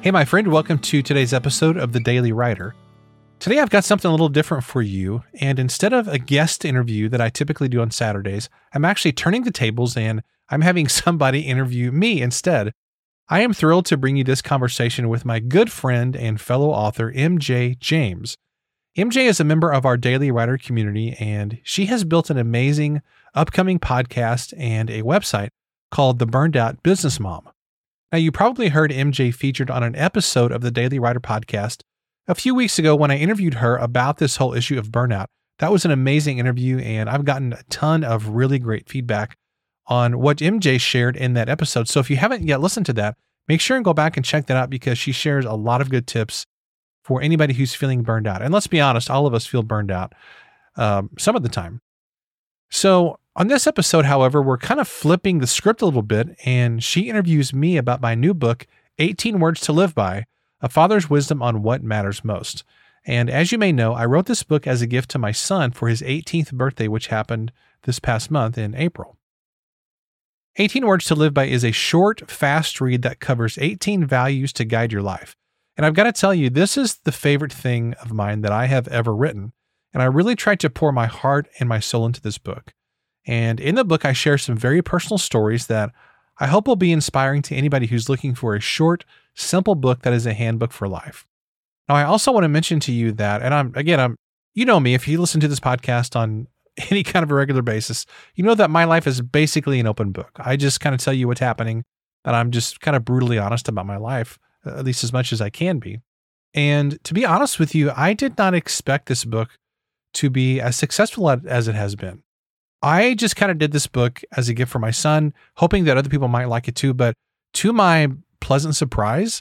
Hey, my friend, welcome to today's episode of The Daily Writer. Today, I've got something a little different for you. And instead of a guest interview that I typically do on Saturdays, I'm actually turning the tables and I'm having somebody interview me instead. I am thrilled to bring you this conversation with my good friend and fellow author, MJ James. MJ is a member of our Daily Writer community, and she has built an amazing upcoming podcast and a website called The Burned Out Business Mom. Now, you probably heard MJ featured on an episode of the Daily Writer podcast a few weeks ago when I interviewed her about this whole issue of burnout. That was an amazing interview, and I've gotten a ton of really great feedback on what MJ shared in that episode. So if you haven't yet listened to that, make sure and go back and check that out because she shares a lot of good tips for anybody who's feeling burned out. And let's be honest, all of us feel burned out um, some of the time. So on this episode, however, we're kind of flipping the script a little bit, and she interviews me about my new book, 18 Words to Live By A Father's Wisdom on What Matters Most. And as you may know, I wrote this book as a gift to my son for his 18th birthday, which happened this past month in April. 18 Words to Live By is a short, fast read that covers 18 values to guide your life. And I've got to tell you, this is the favorite thing of mine that I have ever written. And I really tried to pour my heart and my soul into this book. And in the book, I share some very personal stories that I hope will be inspiring to anybody who's looking for a short, simple book that is a handbook for life. Now, I also want to mention to you that, and I'm again, I'm you know me, if you listen to this podcast on any kind of a regular basis, you know that my life is basically an open book. I just kind of tell you what's happening, and I'm just kind of brutally honest about my life, uh, at least as much as I can be. And to be honest with you, I did not expect this book to be as successful as it has been. I just kind of did this book as a gift for my son, hoping that other people might like it too. But to my pleasant surprise,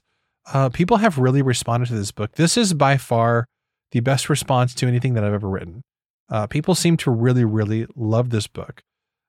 uh, people have really responded to this book. This is by far the best response to anything that I've ever written. Uh, people seem to really, really love this book.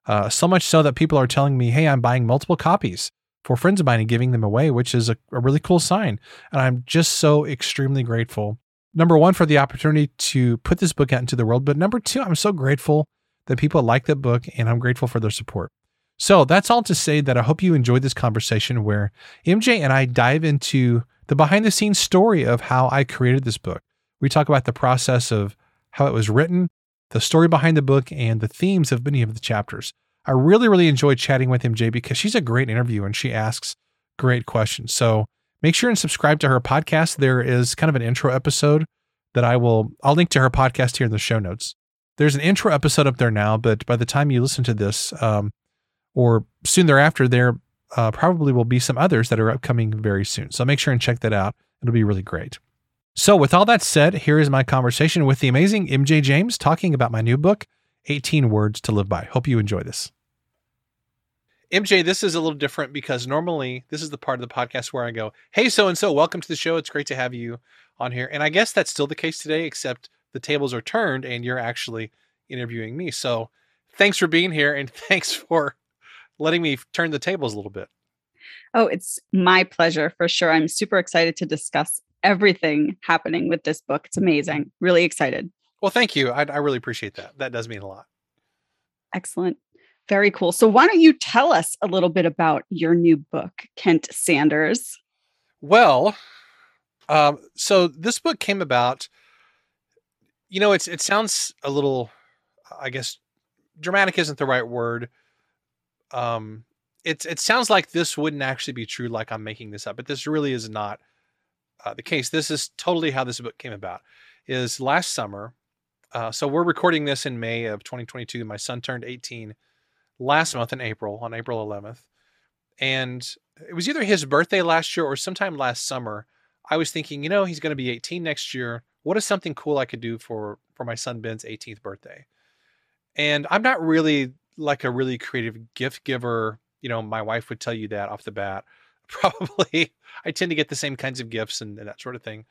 Uh, so much so that people are telling me, hey, I'm buying multiple copies for friends of mine and giving them away, which is a, a really cool sign. And I'm just so extremely grateful. Number one, for the opportunity to put this book out into the world. But number two, I'm so grateful that people like the book and I'm grateful for their support. So that's all to say that I hope you enjoyed this conversation where MJ and I dive into the behind the scenes story of how I created this book. We talk about the process of how it was written, the story behind the book, and the themes of many of the chapters. I really, really enjoyed chatting with MJ because she's a great interviewer and she asks great questions. So make sure and subscribe to her podcast. There is kind of an intro episode that I will, I'll link to her podcast here in the show notes. There's an intro episode up there now, but by the time you listen to this, um, or soon thereafter, there uh, probably will be some others that are upcoming very soon. So make sure and check that out. It'll be really great. So, with all that said, here is my conversation with the amazing MJ James talking about my new book, 18 Words to Live By. Hope you enjoy this. MJ, this is a little different because normally this is the part of the podcast where I go, Hey, so and so, welcome to the show. It's great to have you on here. And I guess that's still the case today, except the tables are turned and you're actually interviewing me. So, thanks for being here and thanks for letting me turn the tables a little bit. Oh, it's my pleasure for sure. I'm super excited to discuss everything happening with this book. It's amazing. Really excited. Well, thank you. I, I really appreciate that. That does mean a lot. Excellent. Very cool. So, why don't you tell us a little bit about your new book, Kent Sanders? Well, um, so this book came about. You know, it's it sounds a little, I guess, dramatic isn't the right word. Um, it's it sounds like this wouldn't actually be true, like I'm making this up, but this really is not uh, the case. This is totally how this book came about. Is last summer. Uh, so we're recording this in May of 2022. My son turned 18 last month in April, on April 11th, and it was either his birthday last year or sometime last summer. I was thinking, you know, he's going to be 18 next year. What is something cool I could do for for my son Ben's 18th birthday? And I'm not really like a really creative gift giver. You know, my wife would tell you that off the bat. Probably I tend to get the same kinds of gifts and, and that sort of thing.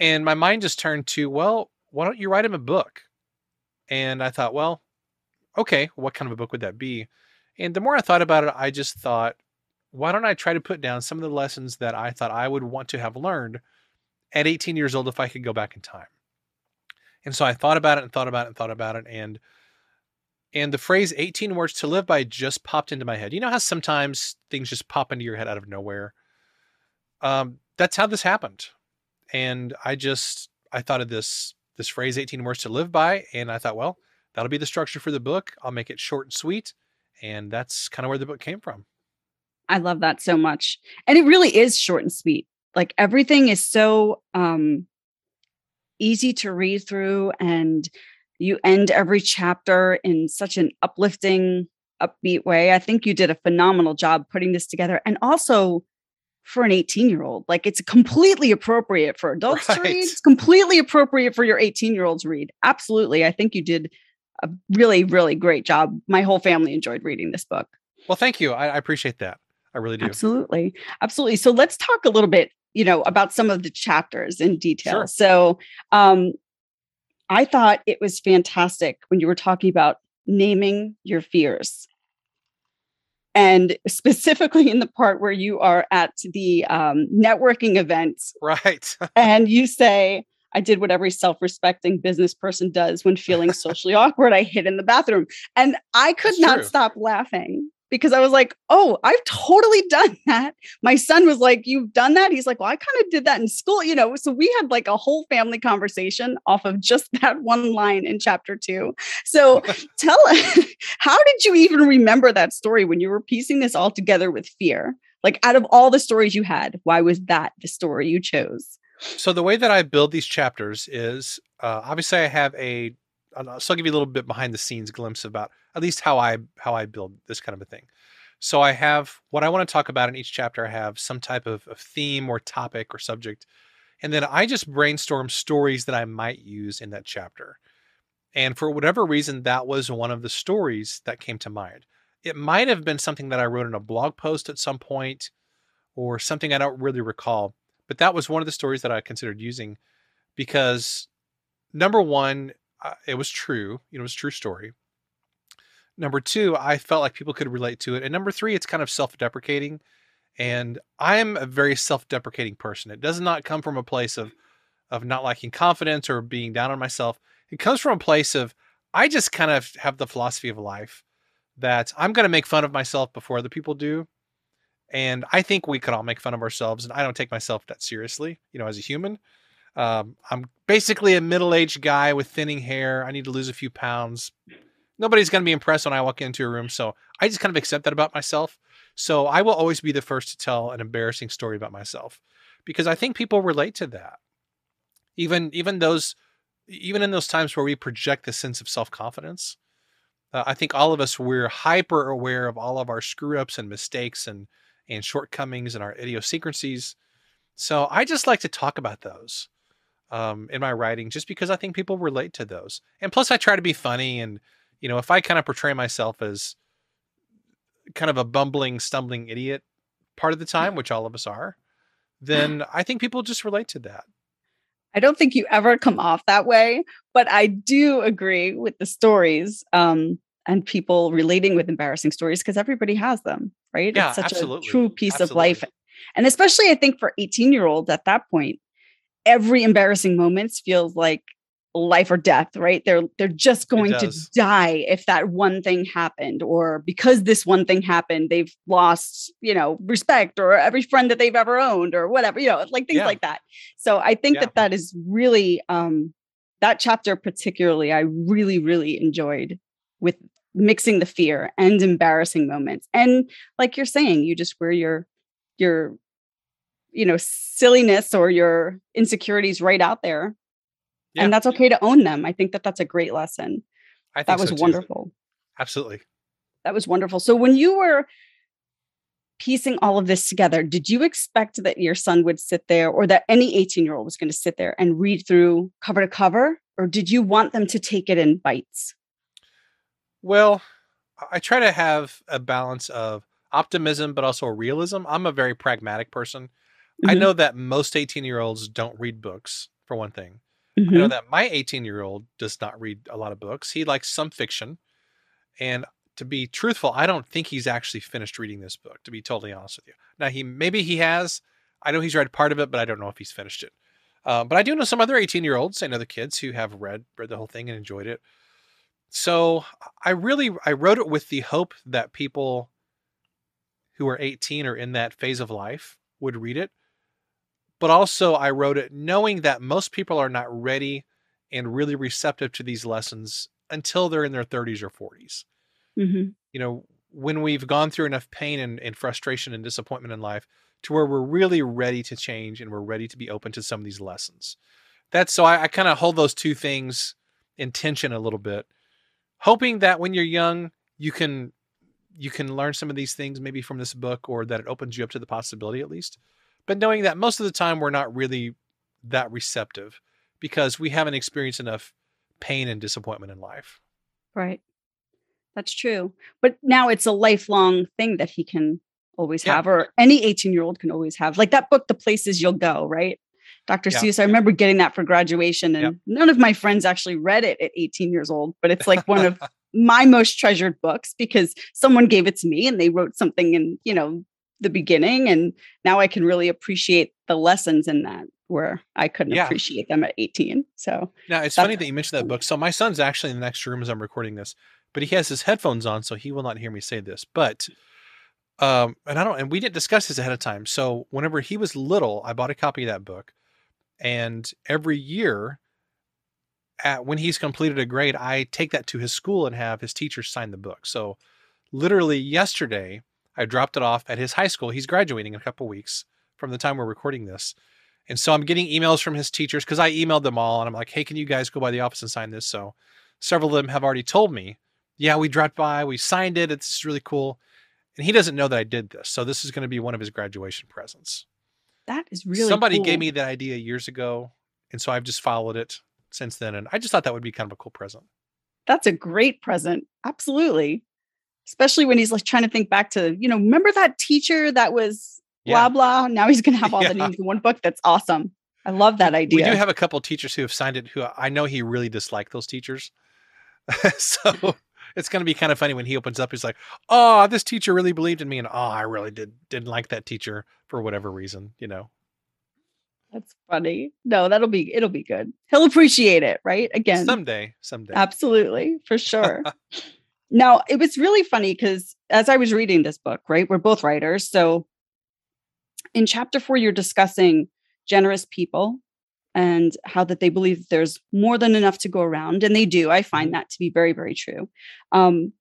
And my mind just turned to, well, why don't you write him a book? And I thought, well, okay, what kind of a book would that be? And the more I thought about it, I just thought, why don't I try to put down some of the lessons that I thought I would want to have learned at 18 years old if I could go back in time? And so I thought about it and thought about it and thought about it. And and the phrase 18 words to live by just popped into my head. You know how sometimes things just pop into your head out of nowhere? um, that's how this happened. And I just I thought of this this phrase 18 words to live by and I thought, well, that'll be the structure for the book. I'll make it short and sweet, and that's kind of where the book came from. I love that so much. And it really is short and sweet. Like everything is so um easy to read through and you end every chapter in such an uplifting upbeat way. I think you did a phenomenal job putting this together and also for an 18 year old. Like it's completely appropriate for adults right. to read. It's completely appropriate for your 18 year olds read. Absolutely. I think you did a really, really great job. My whole family enjoyed reading this book. Well, thank you. I, I appreciate that. I really do. Absolutely. Absolutely. So let's talk a little bit, you know, about some of the chapters in detail. Sure. So um I thought it was fantastic when you were talking about naming your fears and specifically in the part where you are at the um, networking event right and you say i did what every self-respecting business person does when feeling socially awkward i hid in the bathroom and i could That's not true. stop laughing because I was like, oh, I've totally done that. My son was like, you've done that? He's like, well, I kind of did that in school, you know. So we had like a whole family conversation off of just that one line in chapter two. So tell us, how did you even remember that story when you were piecing this all together with fear? Like, out of all the stories you had, why was that the story you chose? So the way that I build these chapters is uh, obviously I have a so I'll give you a little bit behind the scenes glimpse about at least how I how I build this kind of a thing. So I have what I want to talk about in each chapter. I have some type of, of theme or topic or subject, and then I just brainstorm stories that I might use in that chapter. And for whatever reason, that was one of the stories that came to mind. It might have been something that I wrote in a blog post at some point, or something I don't really recall. But that was one of the stories that I considered using because number one, uh, it was true. You know, it was true story. Number two, I felt like people could relate to it. And number three, it's kind of self deprecating. And I'm a very self deprecating person. It does not come from a place of, of not liking confidence or being down on myself. It comes from a place of, I just kind of have the philosophy of life that I'm going to make fun of myself before other people do. And I think we could all make fun of ourselves. And I don't take myself that seriously, you know, as a human. Um, I'm basically a middle aged guy with thinning hair. I need to lose a few pounds. Nobody's going to be impressed when I walk into a room. So I just kind of accept that about myself. So I will always be the first to tell an embarrassing story about myself because I think people relate to that. Even even those even in those times where we project the sense of self-confidence, uh, I think all of us we're hyper aware of all of our screw ups and mistakes and and shortcomings and our idiosyncrasies. So I just like to talk about those um, in my writing just because I think people relate to those. And plus, I try to be funny. And, you know, if I kind of portray myself as kind of a bumbling, stumbling idiot part of the time, which all of us are, then I think people just relate to that. I don't think you ever come off that way, but I do agree with the stories um, and people relating with embarrassing stories because everybody has them, right? Yeah, it's such absolutely. a true piece absolutely. of life. And especially, I think, for 18 year olds at that point, every embarrassing moments feels like life or death right they're they're just going to die if that one thing happened or because this one thing happened they've lost you know respect or every friend that they've ever owned or whatever you know like things yeah. like that so i think yeah. that that is really um that chapter particularly i really really enjoyed with mixing the fear and embarrassing moments and like you're saying you just wear your your you know silliness or your insecurities right out there yeah. and that's okay to own them. I think that that's a great lesson. I think that was so wonderful. Absolutely. That was wonderful. So when you were piecing all of this together did you expect that your son would sit there or that any 18 year old was going to sit there and read through cover to cover or did you want them to take it in bites? Well i try to have a balance of optimism but also realism. I'm a very pragmatic person Mm-hmm. I know that most 18 year olds don't read books, for one thing. Mm-hmm. I know mm-hmm. that my 18 year old does not read a lot of books. He likes some fiction. And to be truthful, I don't think he's actually finished reading this book, to be totally honest with you. Now, he maybe he has. I know he's read part of it, but I don't know if he's finished it. Uh, but I do know some other 18 year olds and other kids who have read read the whole thing and enjoyed it. So I really I wrote it with the hope that people who are 18 or in that phase of life would read it but also I wrote it knowing that most people are not ready and really receptive to these lessons until they're in their 30s or 40s. Mm-hmm. You know, when we've gone through enough pain and, and frustration and disappointment in life to where we're really ready to change and we're ready to be open to some of these lessons. That's so I, I kind of hold those two things in tension a little bit, hoping that when you're young, you can you can learn some of these things maybe from this book or that it opens you up to the possibility at least. But knowing that most of the time we're not really that receptive because we haven't experienced enough pain and disappointment in life. Right. That's true. But now it's a lifelong thing that he can always yeah. have, or any 18 year old can always have. Like that book, The Places You'll Go, right? Dr. Yeah. Seuss. I remember getting that for graduation, and yeah. none of my friends actually read it at 18 years old, but it's like one of my most treasured books because someone gave it to me and they wrote something and, you know, the beginning. And now I can really appreciate the lessons in that where I couldn't yeah. appreciate them at 18. So now it's funny that you mentioned that book. So my son's actually in the next room as I'm recording this, but he has his headphones on, so he will not hear me say this. But um, and I don't, and we didn't discuss this ahead of time. So whenever he was little, I bought a copy of that book, and every year, at when he's completed a grade, I take that to his school and have his teachers sign the book. So literally yesterday, I dropped it off at his high school. He's graduating in a couple weeks from the time we're recording this. And so I'm getting emails from his teachers because I emailed them all and I'm like, hey, can you guys go by the office and sign this? So several of them have already told me, yeah, we dropped by, we signed it. It's really cool. And he doesn't know that I did this. So this is going to be one of his graduation presents. That is really somebody cool. gave me the idea years ago. And so I've just followed it since then. And I just thought that would be kind of a cool present. That's a great present. Absolutely. Especially when he's like trying to think back to, you know, remember that teacher that was blah, yeah. blah. Now he's going to have all yeah. the names in one book. That's awesome. I love that idea. We do have a couple teachers who have signed it who I know he really disliked those teachers. so it's going to be kind of funny when he opens up. He's like, "Oh, this teacher really believed in me," and "Oh, I really did didn't like that teacher for whatever reason." You know. That's funny. No, that'll be it'll be good. He'll appreciate it, right? Again, someday, someday. Absolutely, for sure. now, it was really funny because as I was reading this book, right, we're both writers, so in chapter four, you're discussing generous people and how that they believe there's more than enough to go around and they do i find mm-hmm. that to be very very true um,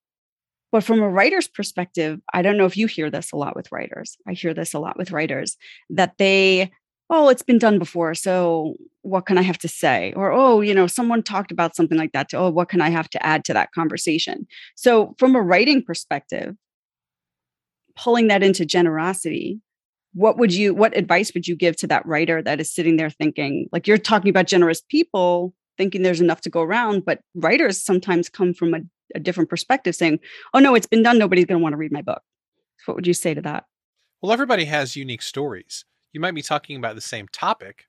but from a writer's perspective i don't know if you hear this a lot with writers i hear this a lot with writers that they oh it's been done before so what can i have to say? Or oh you know someone talked about something like that to, oh what can i have to add to that conversation? So from a writing perspective pulling that into generosity what would you what advice would you give to that writer that is sitting there thinking like you're talking about generous people thinking there's enough to go around but writers sometimes come from a, a different perspective saying oh no it's been done nobody's going to want to read my book. What would you say to that? Well everybody has unique stories you might be talking about the same topic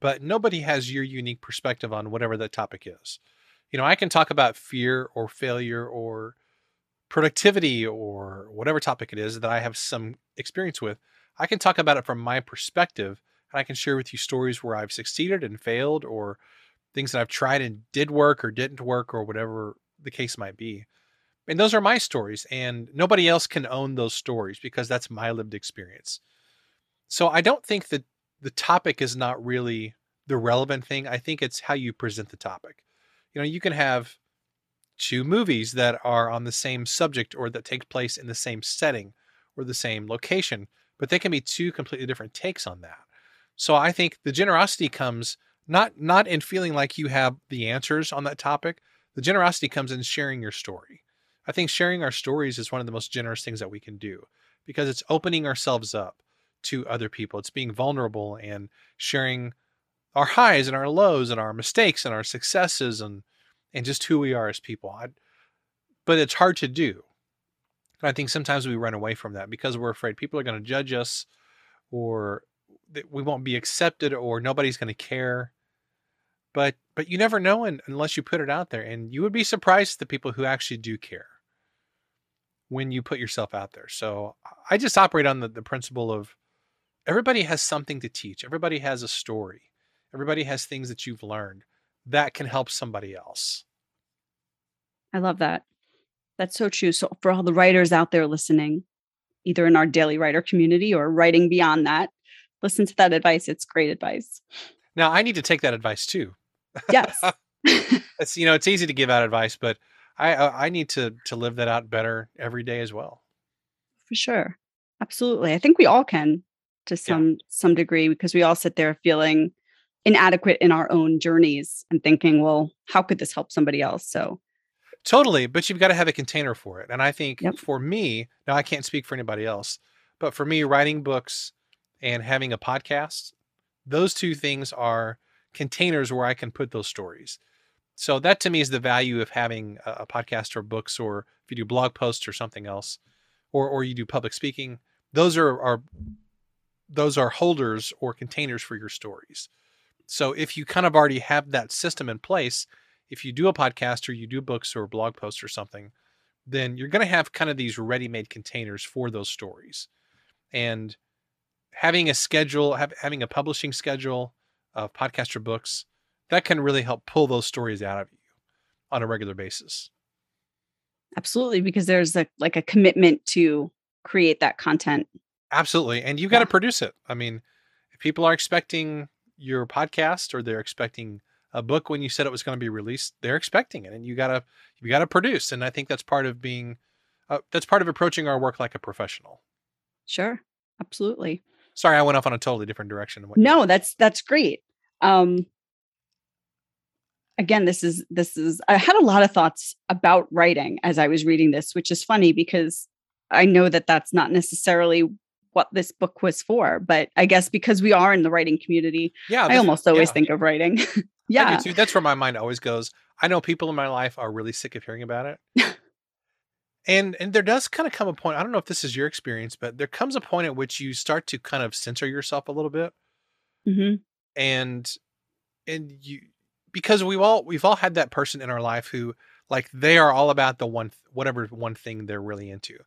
but nobody has your unique perspective on whatever that topic is you know i can talk about fear or failure or productivity or whatever topic it is that i have some experience with I can talk about it from my perspective and I can share with you stories where I've succeeded and failed or things that I've tried and did work or didn't work or whatever the case might be. And those are my stories and nobody else can own those stories because that's my lived experience. So I don't think that the topic is not really the relevant thing. I think it's how you present the topic. You know, you can have two movies that are on the same subject or that take place in the same setting or the same location but they can be two completely different takes on that. So I think the generosity comes not not in feeling like you have the answers on that topic. The generosity comes in sharing your story. I think sharing our stories is one of the most generous things that we can do because it's opening ourselves up to other people. It's being vulnerable and sharing our highs and our lows and our mistakes and our successes and and just who we are as people. I, but it's hard to do. And I think sometimes we run away from that because we're afraid people are going to judge us or that we won't be accepted or nobody's going to care. But but you never know unless you put it out there and you would be surprised the people who actually do care when you put yourself out there. So I just operate on the, the principle of everybody has something to teach. Everybody has a story. Everybody has things that you've learned that can help somebody else. I love that. That's so true. So, for all the writers out there listening, either in our daily writer community or writing beyond that, listen to that advice. It's great advice. Now I need to take that advice too. Yes. it's you know it's easy to give out advice, but I uh, I need to to live that out better every day as well. For sure, absolutely. I think we all can to some yeah. some degree because we all sit there feeling inadequate in our own journeys and thinking, well, how could this help somebody else? So totally, but you've got to have a container for it. And I think yep. for me, now I can't speak for anybody else, but for me, writing books and having a podcast, those two things are containers where I can put those stories. So that to me is the value of having a, a podcast or books, or if you do blog posts or something else, or or you do public speaking. Those are are those are holders or containers for your stories. So if you kind of already have that system in place, if you do a podcast or you do books or blog posts or something, then you're going to have kind of these ready-made containers for those stories. And having a schedule, have, having a publishing schedule of podcast or books, that can really help pull those stories out of you on a regular basis. Absolutely, because there's a like a commitment to create that content. Absolutely. And you've got to produce it. I mean, if people are expecting your podcast or they're expecting a book when you said it was going to be released, they're expecting it and you got to you got to produce and I think that's part of being uh, that's part of approaching our work like a professional. Sure. Absolutely. Sorry, I went off on a totally different direction. no, that's that's great. Um again this is this is i had a lot of thoughts about writing as i was reading this which is funny because i know that that's not necessarily what this book was for but i guess because we are in the writing community yeah i almost always yeah. think of writing. Yeah. that's where my mind always goes. I know people in my life are really sick of hearing about it. And and there does kind of come a point i don't know if this is your experience but there comes a point at which you start to kind of censor yourself a little bit. Mm-hmm. and and you because we've all we've all had that person in our life who like they are all about the one whatever one thing they're really into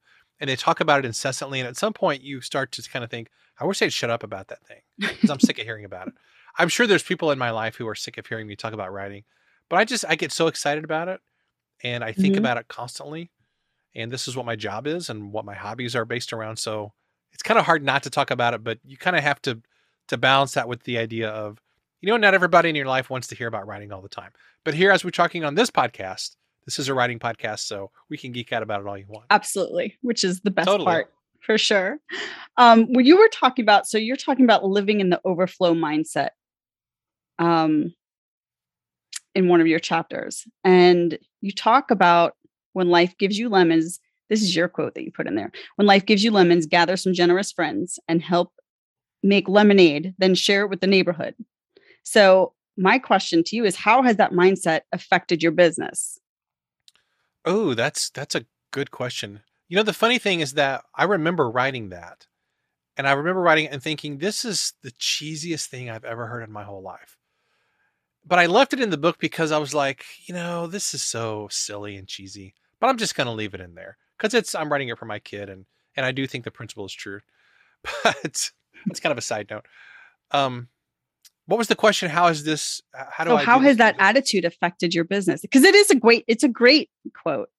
and they talk about it incessantly and at some point you start to kind of think i wish they'd shut up about that thing because i'm sick of hearing about it i'm sure there's people in my life who are sick of hearing me talk about writing but i just i get so excited about it and i think mm-hmm. about it constantly and this is what my job is and what my hobbies are based around so it's kind of hard not to talk about it but you kind of have to to balance that with the idea of you know, not everybody in your life wants to hear about writing all the time. But here, as we're talking on this podcast, this is a writing podcast, so we can geek out about it all you want. Absolutely, which is the best totally. part for sure. Um, when you were talking about, so you're talking about living in the overflow mindset um, in one of your chapters. And you talk about when life gives you lemons. This is your quote that you put in there. When life gives you lemons, gather some generous friends and help make lemonade, then share it with the neighborhood. So, my question to you is how has that mindset affected your business? Oh, that's that's a good question. You know, the funny thing is that I remember writing that. And I remember writing it and thinking, this is the cheesiest thing I've ever heard in my whole life. But I left it in the book because I was like, you know, this is so silly and cheesy. But I'm just gonna leave it in there. Because it's I'm writing it for my kid and and I do think the principle is true. But it's kind of a side note. Um, what was the question? How is this? How do so I? How has that attitude affected your business? Because it is a great, it's a great quote.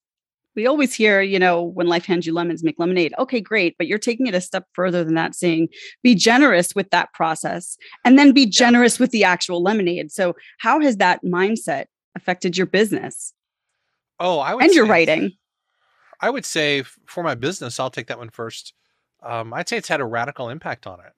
We always hear, you know, when life hands you lemons, make lemonade. Okay, great. But you're taking it a step further than that, saying be generous with that process and then be generous with the actual lemonade. So, how has that mindset affected your business? Oh, I would and your writing. I would say for my business, I'll take that one first. Um, I'd say it's had a radical impact on it.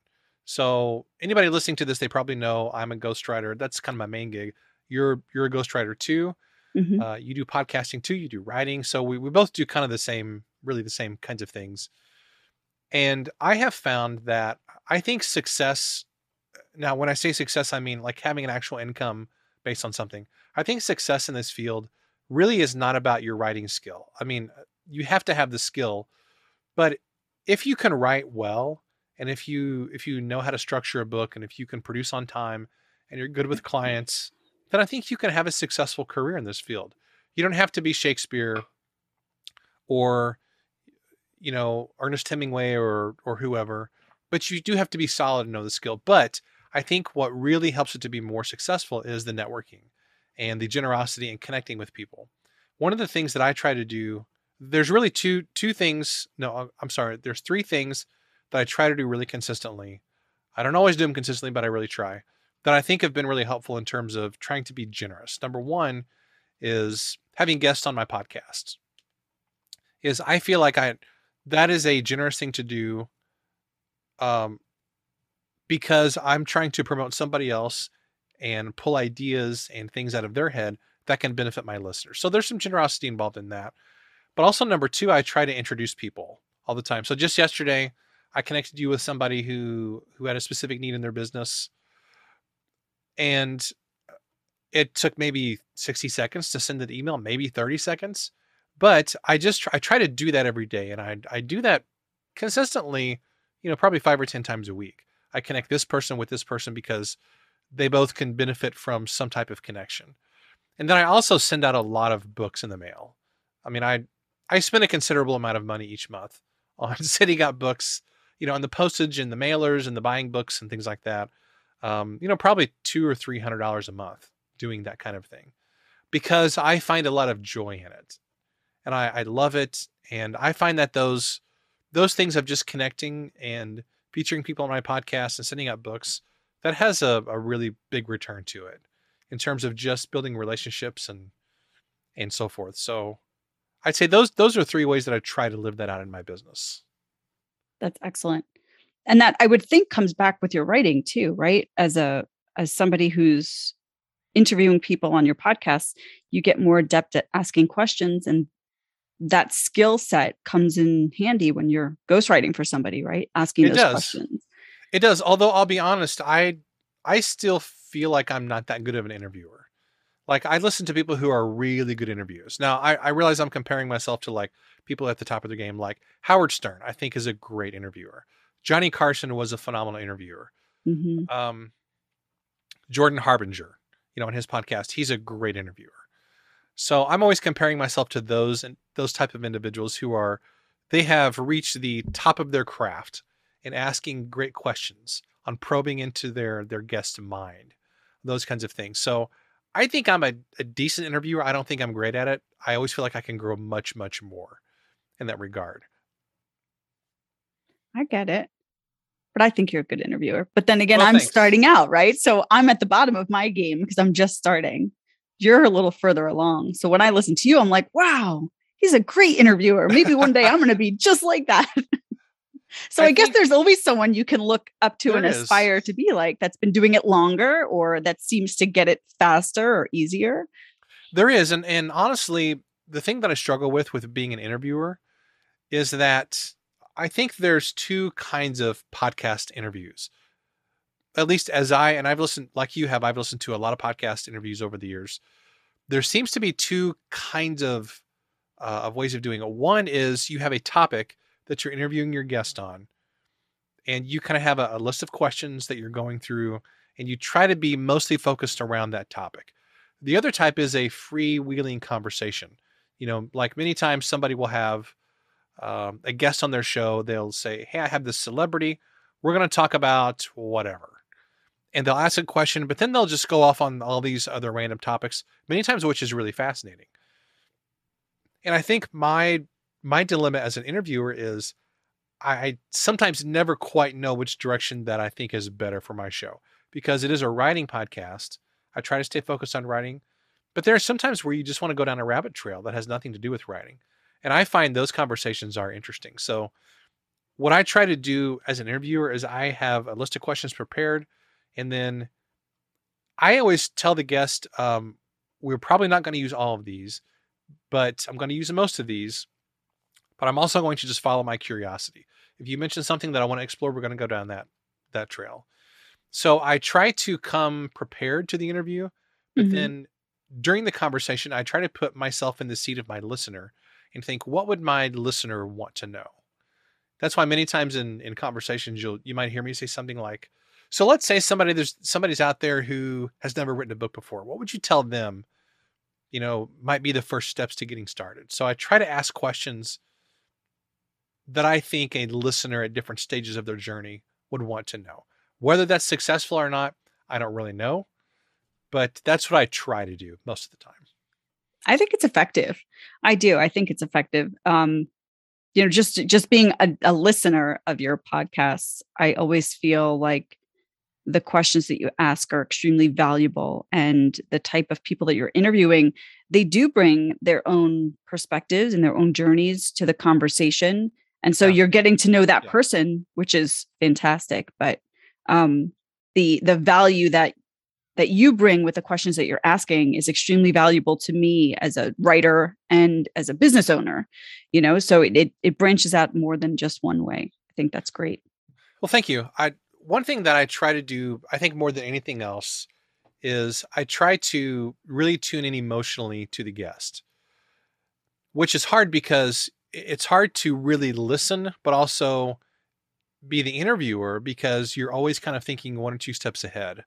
So anybody listening to this, they probably know I'm a ghostwriter. That's kind of my main gig. You're you're a ghostwriter too. Mm-hmm. Uh, you do podcasting too. You do writing. So we we both do kind of the same, really the same kinds of things. And I have found that I think success. Now, when I say success, I mean like having an actual income based on something. I think success in this field really is not about your writing skill. I mean, you have to have the skill, but if you can write well and if you if you know how to structure a book and if you can produce on time and you're good with mm-hmm. clients then i think you can have a successful career in this field. You don't have to be shakespeare or you know ernest hemingway or or whoever but you do have to be solid and know the skill. But i think what really helps it to be more successful is the networking and the generosity and connecting with people. One of the things that i try to do there's really two two things no i'm sorry there's three things that I try to do really consistently I don't always do them consistently, but I really try. That I think have been really helpful in terms of trying to be generous. Number one is having guests on my podcast. Is I feel like I that is a generous thing to do um because I'm trying to promote somebody else and pull ideas and things out of their head that can benefit my listeners. So there's some generosity involved in that. But also number 2, I try to introduce people all the time. So just yesterday, I connected you with somebody who who had a specific need in their business and uh, it took maybe 60 seconds to send an email, maybe 30 seconds. But I just try, I try to do that every day and I I do that consistently, you know, probably 5 or 10 times a week. I connect this person with this person because they both can benefit from some type of connection. And then I also send out a lot of books in the mail. I mean, I I spend a considerable amount of money each month on sending out books, you know, on the postage and the mailers and the buying books and things like that. Um, you know, probably two or three hundred dollars a month doing that kind of thing because I find a lot of joy in it, and I, I love it. And I find that those those things of just connecting and featuring people on my podcast and sending out books that has a, a really big return to it in terms of just building relationships and and so forth. So I'd say those those are three ways that I try to live that out in my business. That's excellent. And that I would think comes back with your writing too, right? As a as somebody who's interviewing people on your podcast, you get more adept at asking questions and that skill set comes in handy when you're ghostwriting for somebody, right? Asking it those does. questions. It does. Although I'll be honest, I I still feel like I'm not that good of an interviewer. Like I listen to people who are really good interviewers. Now I, I realize I'm comparing myself to like people at the top of the game, like Howard Stern, I think is a great interviewer. Johnny Carson was a phenomenal interviewer. Mm-hmm. Um, Jordan Harbinger, you know, in his podcast, he's a great interviewer. So I'm always comparing myself to those and those type of individuals who are they have reached the top of their craft in asking great questions on probing into their their guest mind, those kinds of things. So I think I'm a, a decent interviewer. I don't think I'm great at it. I always feel like I can grow much, much more in that regard. I get it. But I think you're a good interviewer. But then again, well, I'm thanks. starting out, right? So I'm at the bottom of my game because I'm just starting. You're a little further along. So when I listen to you, I'm like, wow, he's a great interviewer. Maybe one day I'm going to be just like that. So I, I guess there's always someone you can look up to and aspire to be like that's been doing it longer or that seems to get it faster or easier. There is. And and honestly, the thing that I struggle with with being an interviewer is that I think there's two kinds of podcast interviews. At least as I and I've listened like you have, I've listened to a lot of podcast interviews over the years. There seems to be two kinds of uh, of ways of doing it. One is you have a topic that you're interviewing your guest on, and you kind of have a, a list of questions that you're going through, and you try to be mostly focused around that topic. The other type is a freewheeling conversation. You know, like many times somebody will have um, a guest on their show. They'll say, "Hey, I have this celebrity. We're going to talk about whatever." And they'll ask a question, but then they'll just go off on all these other random topics, many times which is really fascinating. And I think my my dilemma as an interviewer is I sometimes never quite know which direction that I think is better for my show because it is a writing podcast. I try to stay focused on writing, but there are sometimes where you just want to go down a rabbit trail that has nothing to do with writing. And I find those conversations are interesting. So, what I try to do as an interviewer is I have a list of questions prepared, and then I always tell the guest, um, we're probably not going to use all of these, but I'm going to use most of these but I'm also going to just follow my curiosity. If you mention something that I want to explore, we're going to go down that that trail. So I try to come prepared to the interview, but mm-hmm. then during the conversation, I try to put myself in the seat of my listener and think, what would my listener want to know? That's why many times in in conversations you'll you might hear me say something like, so let's say somebody there's somebody's out there who has never written a book before. What would you tell them? You know, might be the first steps to getting started. So I try to ask questions that I think a listener at different stages of their journey would want to know. Whether that's successful or not, I don't really know, but that's what I try to do most of the time. I think it's effective. I do. I think it's effective. Um, you know, just just being a, a listener of your podcasts, I always feel like the questions that you ask are extremely valuable and the type of people that you're interviewing they do bring their own perspectives and their own journeys to the conversation and so yeah. you're getting to know that yeah. person which is fantastic but um the the value that that you bring with the questions that you're asking is extremely valuable to me as a writer and as a business owner you know so it, it, it branches out more than just one way i think that's great well thank you i one thing that i try to do i think more than anything else is i try to really tune in emotionally to the guest which is hard because it's hard to really listen but also be the interviewer because you're always kind of thinking one or two steps ahead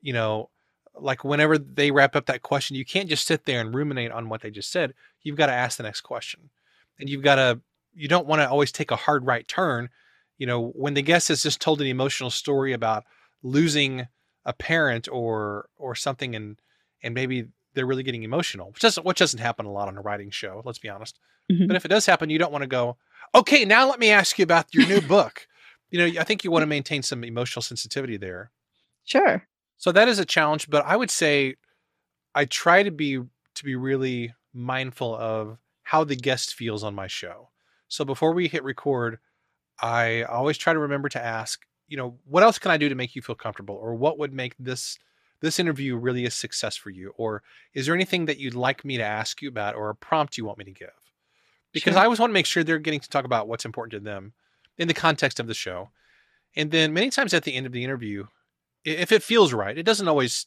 you know, like whenever they wrap up that question, you can't just sit there and ruminate on what they just said. You've got to ask the next question. And you've got to, you don't want to always take a hard right turn. You know, when the guest has just told an emotional story about losing a parent or or something and and maybe they're really getting emotional, which doesn't which doesn't happen a lot on a writing show, let's be honest. Mm-hmm. But if it does happen, you don't want to go, okay, now let me ask you about your new book. You know, I think you want to maintain some emotional sensitivity there. Sure. So that is a challenge, but I would say I try to be to be really mindful of how the guest feels on my show. So before we hit record, I always try to remember to ask, you know, what else can I do to make you feel comfortable or what would make this this interview really a success for you or is there anything that you'd like me to ask you about or a prompt you want me to give? Because sure. I always want to make sure they're getting to talk about what's important to them in the context of the show. And then many times at the end of the interview, if it feels right, it doesn't always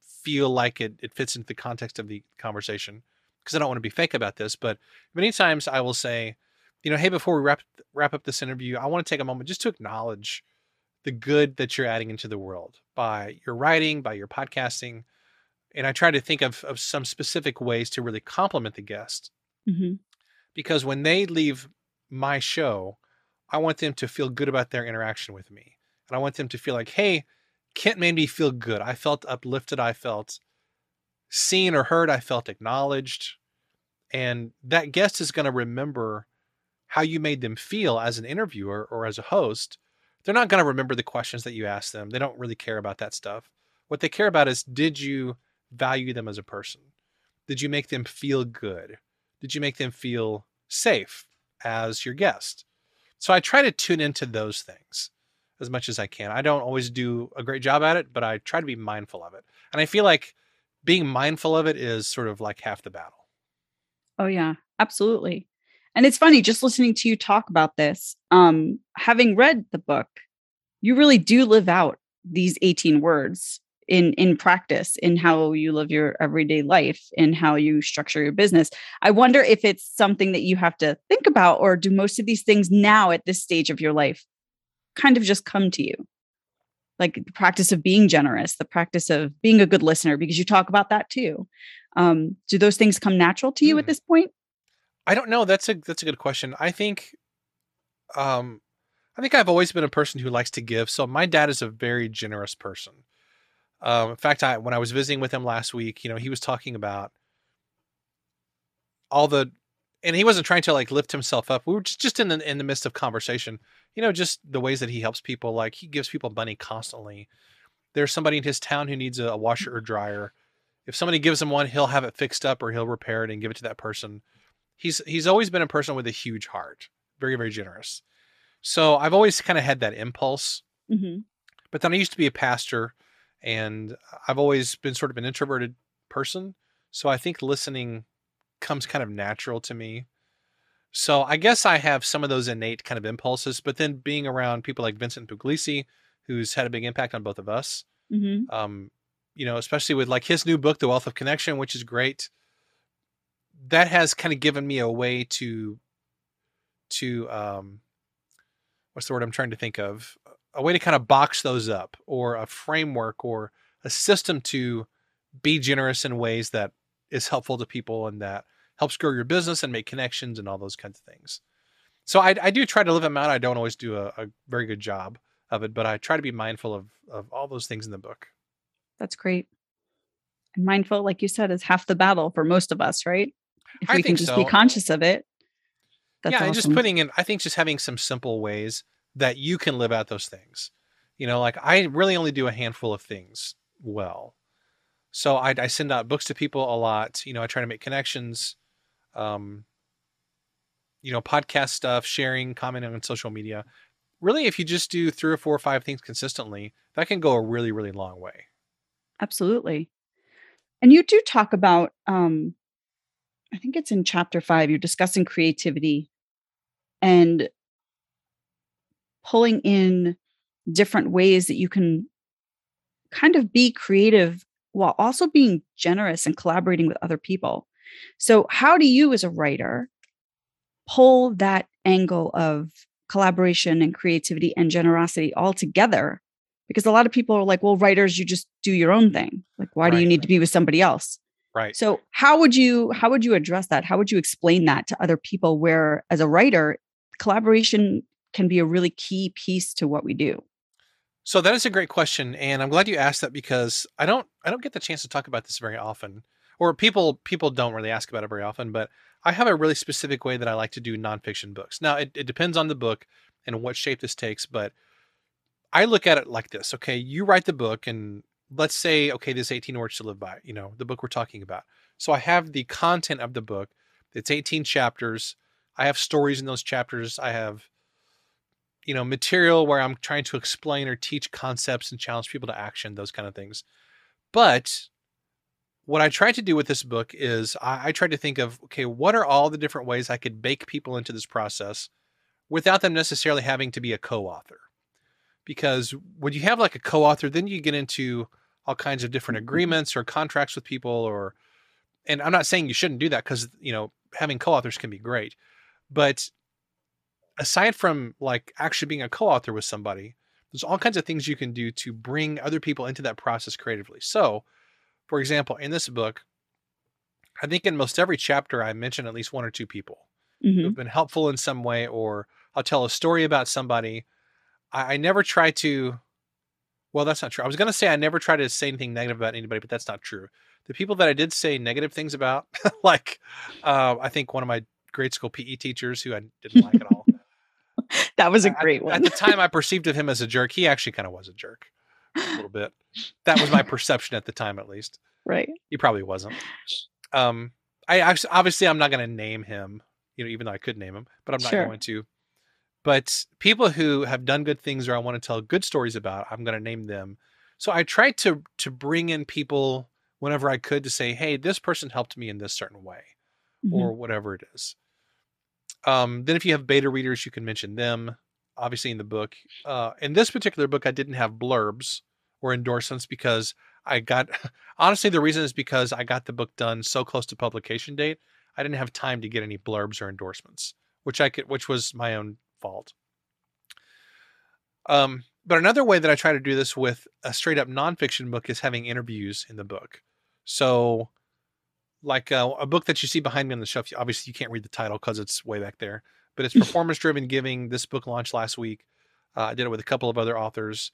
feel like it, it fits into the context of the conversation because I don't want to be fake about this. But many times I will say, you know, hey, before we wrap wrap up this interview, I want to take a moment just to acknowledge the good that you're adding into the world by your writing, by your podcasting. And I try to think of, of some specific ways to really compliment the guest. Mm-hmm. Because when they leave my show, I want them to feel good about their interaction with me. And I want them to feel like, hey, Kent made me feel good. I felt uplifted. I felt seen or heard. I felt acknowledged. And that guest is going to remember how you made them feel as an interviewer or as a host. They're not going to remember the questions that you asked them. They don't really care about that stuff. What they care about is did you value them as a person? Did you make them feel good? Did you make them feel safe as your guest? So I try to tune into those things as much as I can. I don't always do a great job at it, but I try to be mindful of it. And I feel like being mindful of it is sort of like half the battle. Oh yeah, absolutely. And it's funny just listening to you talk about this. Um having read the book, you really do live out these 18 words in in practice in how you live your everyday life in how you structure your business i wonder if it's something that you have to think about or do most of these things now at this stage of your life kind of just come to you like the practice of being generous the practice of being a good listener because you talk about that too um, do those things come natural to you hmm. at this point i don't know that's a that's a good question i think um i think i've always been a person who likes to give so my dad is a very generous person um in fact i when i was visiting with him last week you know he was talking about all the and he wasn't trying to like lift himself up. We were just, just in the in the midst of conversation. You know, just the ways that he helps people. Like he gives people money constantly. There's somebody in his town who needs a, a washer or dryer. If somebody gives him one, he'll have it fixed up or he'll repair it and give it to that person. He's he's always been a person with a huge heart, very very generous. So I've always kind of had that impulse. Mm-hmm. But then I used to be a pastor, and I've always been sort of an introverted person. So I think listening comes kind of natural to me. So I guess I have some of those innate kind of impulses, but then being around people like Vincent Pugliese, who's had a big impact on both of us, mm-hmm. um, you know, especially with like his new book, The Wealth of Connection, which is great. That has kind of given me a way to, to, um, what's the word I'm trying to think of? A way to kind of box those up, or a framework, or a system to be generous in ways that is helpful to people and that helps grow your business and make connections and all those kinds of things. So I, I do try to live them out. I don't always do a, a very good job of it, but I try to be mindful of of all those things in the book. That's great. And mindful, like you said, is half the battle for most of us, right? If we can just so. be conscious of it. yeah, awesome. and just putting in, I think just having some simple ways that you can live out those things. You know, like I really only do a handful of things well. So I, I send out books to people a lot. You know, I try to make connections. Um, you know, podcast stuff, sharing, commenting on social media. Really, if you just do three or four or five things consistently, that can go a really, really long way. Absolutely. And you do talk about, um, I think it's in chapter five, you're discussing creativity and pulling in different ways that you can kind of be creative while also being generous and collaborating with other people. So, how do you, as a writer, pull that angle of collaboration and creativity and generosity all together? Because a lot of people are like, well, writers, you just do your own thing. Like, why right. do you need to be with somebody else? Right. So, how would you how would you address that? How would you explain that to other people where as a writer, collaboration can be a really key piece to what we do? So that is a great question, and I'm glad you asked that because I don't I don't get the chance to talk about this very often, or people people don't really ask about it very often. But I have a really specific way that I like to do nonfiction books. Now it, it depends on the book and what shape this takes, but I look at it like this. Okay, you write the book, and let's say okay, this 18 words to live by. You know the book we're talking about. So I have the content of the book. It's 18 chapters. I have stories in those chapters. I have you know material where i'm trying to explain or teach concepts and challenge people to action those kind of things but what i tried to do with this book is I, I tried to think of okay what are all the different ways i could bake people into this process without them necessarily having to be a co-author because when you have like a co-author then you get into all kinds of different mm-hmm. agreements or contracts with people or and i'm not saying you shouldn't do that because you know having co-authors can be great but aside from like actually being a co-author with somebody, there's all kinds of things you can do to bring other people into that process creatively. So, for example, in this book, I think in most every chapter I mention at least one or two people mm-hmm. who've been helpful in some way, or I'll tell a story about somebody. I, I never try to. Well, that's not true. I was going to say I never try to say anything negative about anybody, but that's not true. The people that I did say negative things about, like uh, I think one of my grade school PE teachers who I didn't like at all. that was a great at, one. At the time, I perceived of him as a jerk. He actually kind of was a jerk, a little bit. That was my perception at the time, at least. Right. He probably wasn't. Um, I actually, obviously, I'm not going to name him. You know, even though I could name him, but I'm not sure. going to. But people who have done good things or I want to tell good stories about, I'm going to name them. So I tried to to bring in people whenever I could to say, "Hey, this person helped me in this certain way," mm-hmm. or whatever it is. Um, then if you have beta readers, you can mention them. Obviously, in the book, uh, in this particular book, I didn't have blurbs or endorsements because I got. Honestly, the reason is because I got the book done so close to publication date. I didn't have time to get any blurbs or endorsements, which I could, which was my own fault. Um, but another way that I try to do this with a straight up nonfiction book is having interviews in the book. So like uh, a book that you see behind me on the shelf. Obviously, you can't read the title because it's way back there, but it's Performance Driven Giving. This book launched last week. Uh, I did it with a couple of other authors.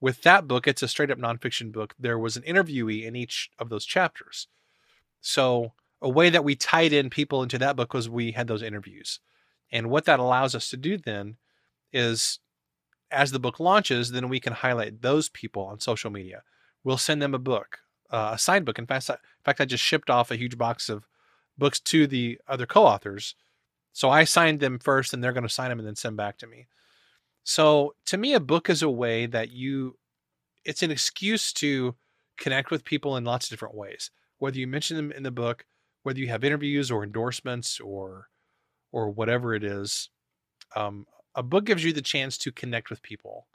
With that book, it's a straight up nonfiction book. There was an interviewee in each of those chapters. So, a way that we tied in people into that book was we had those interviews. And what that allows us to do then is as the book launches, then we can highlight those people on social media. We'll send them a book uh, a signed book. In fact, in fact, I just shipped off a huge box of books to the other co-authors. So I signed them first, and they're going to sign them and then send back to me. So to me, a book is a way that you, it's an excuse to connect with people in lots of different ways. Whether you mention them in the book, whether you have interviews or endorsements or, or whatever it is, um, a book gives you the chance to connect with people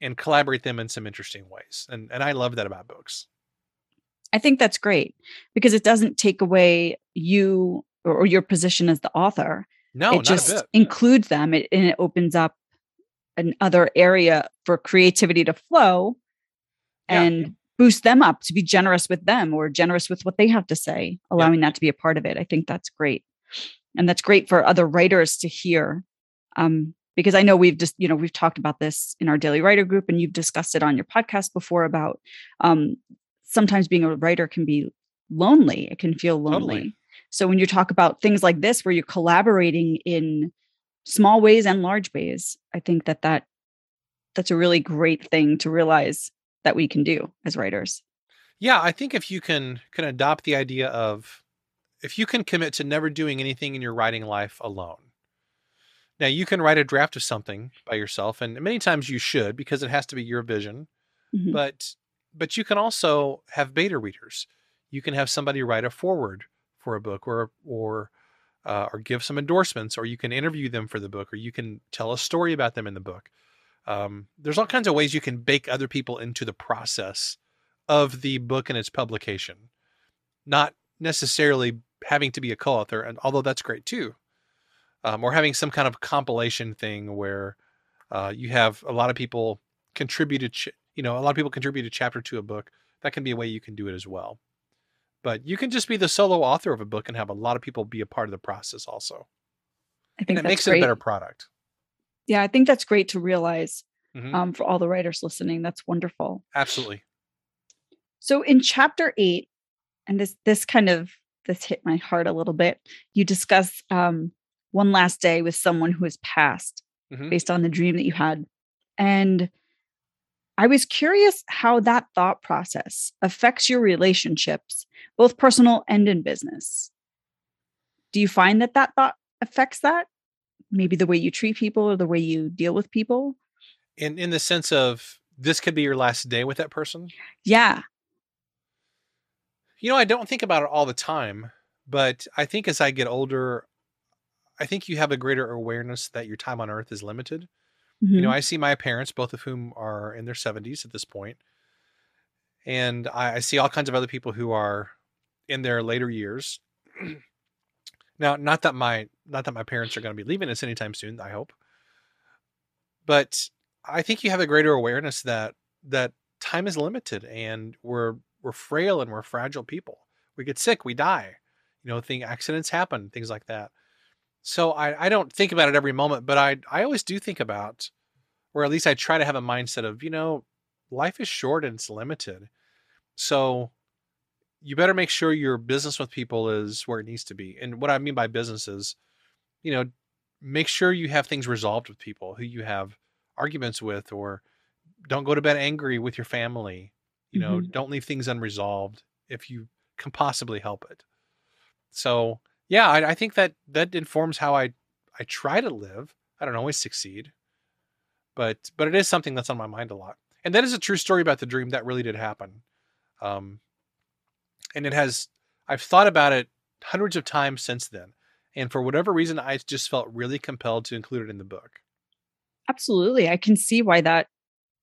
and collaborate them in some interesting ways. And and I love that about books. I think that's great because it doesn't take away you or, your position as the author. No, it just includes them it, and it opens up another area for creativity to flow yeah. and boost them up to be generous with them or generous with what they have to say, allowing yeah. that to be a part of it. I think that's great. And that's great for other writers to hear. Um, because I know we've just, you know, we've talked about this in our daily writer group and you've discussed it on your podcast before about um, sometimes being a writer can be lonely. It can feel lonely. Totally. So when you talk about things like this, where you're collaborating in small ways and large ways, I think that that that's a really great thing to realize that we can do as writers. Yeah, I think if you can can adopt the idea of if you can commit to never doing anything in your writing life alone. Now, you can write a draft of something by yourself and many times you should because it has to be your vision. Mm-hmm. But but you can also have beta readers. You can have somebody write a foreword for a book or or uh, or give some endorsements or you can interview them for the book or you can tell a story about them in the book um, there's all kinds of ways you can bake other people into the process of the book and its publication not necessarily having to be a co-author and although that's great too um, or having some kind of compilation thing where uh, you have a lot of people contributed ch- you know a lot of people contribute a chapter to a book that can be a way you can do it as well but you can just be the solo author of a book and have a lot of people be a part of the process also. I think that makes great. it a better product. Yeah, I think that's great to realize mm-hmm. um, for all the writers listening. That's wonderful. Absolutely. So in chapter eight, and this this kind of this hit my heart a little bit. You discuss um, one last day with someone who has passed mm-hmm. based on the dream that you had, and I was curious how that thought process affects your relationships, both personal and in business. Do you find that that thought affects that? Maybe the way you treat people or the way you deal with people? In in the sense of this could be your last day with that person? Yeah. You know, I don't think about it all the time, but I think as I get older, I think you have a greater awareness that your time on earth is limited. Mm-hmm. You know, mm-hmm. I see my parents, both of whom are in their 70s at this point, and I, I see all kinds of other people who are in their later years. now, not that my not that my parents are going to be leaving us anytime soon. I hope, but I think you have a greater awareness that that time is limited and we're we're frail and we're fragile people. We get sick, we die. You know, thing accidents happen, things like that. So I, I don't think about it every moment, but I I always do think about, or at least I try to have a mindset of, you know, life is short and it's limited. So you better make sure your business with people is where it needs to be. And what I mean by business is, you know, make sure you have things resolved with people who you have arguments with, or don't go to bed angry with your family. You know, mm-hmm. don't leave things unresolved if you can possibly help it. So yeah, I, I think that that informs how I I try to live. I don't always succeed, but but it is something that's on my mind a lot. And that is a true story about the dream that really did happen. Um, and it has I've thought about it hundreds of times since then. And for whatever reason, I just felt really compelled to include it in the book. Absolutely. I can see why that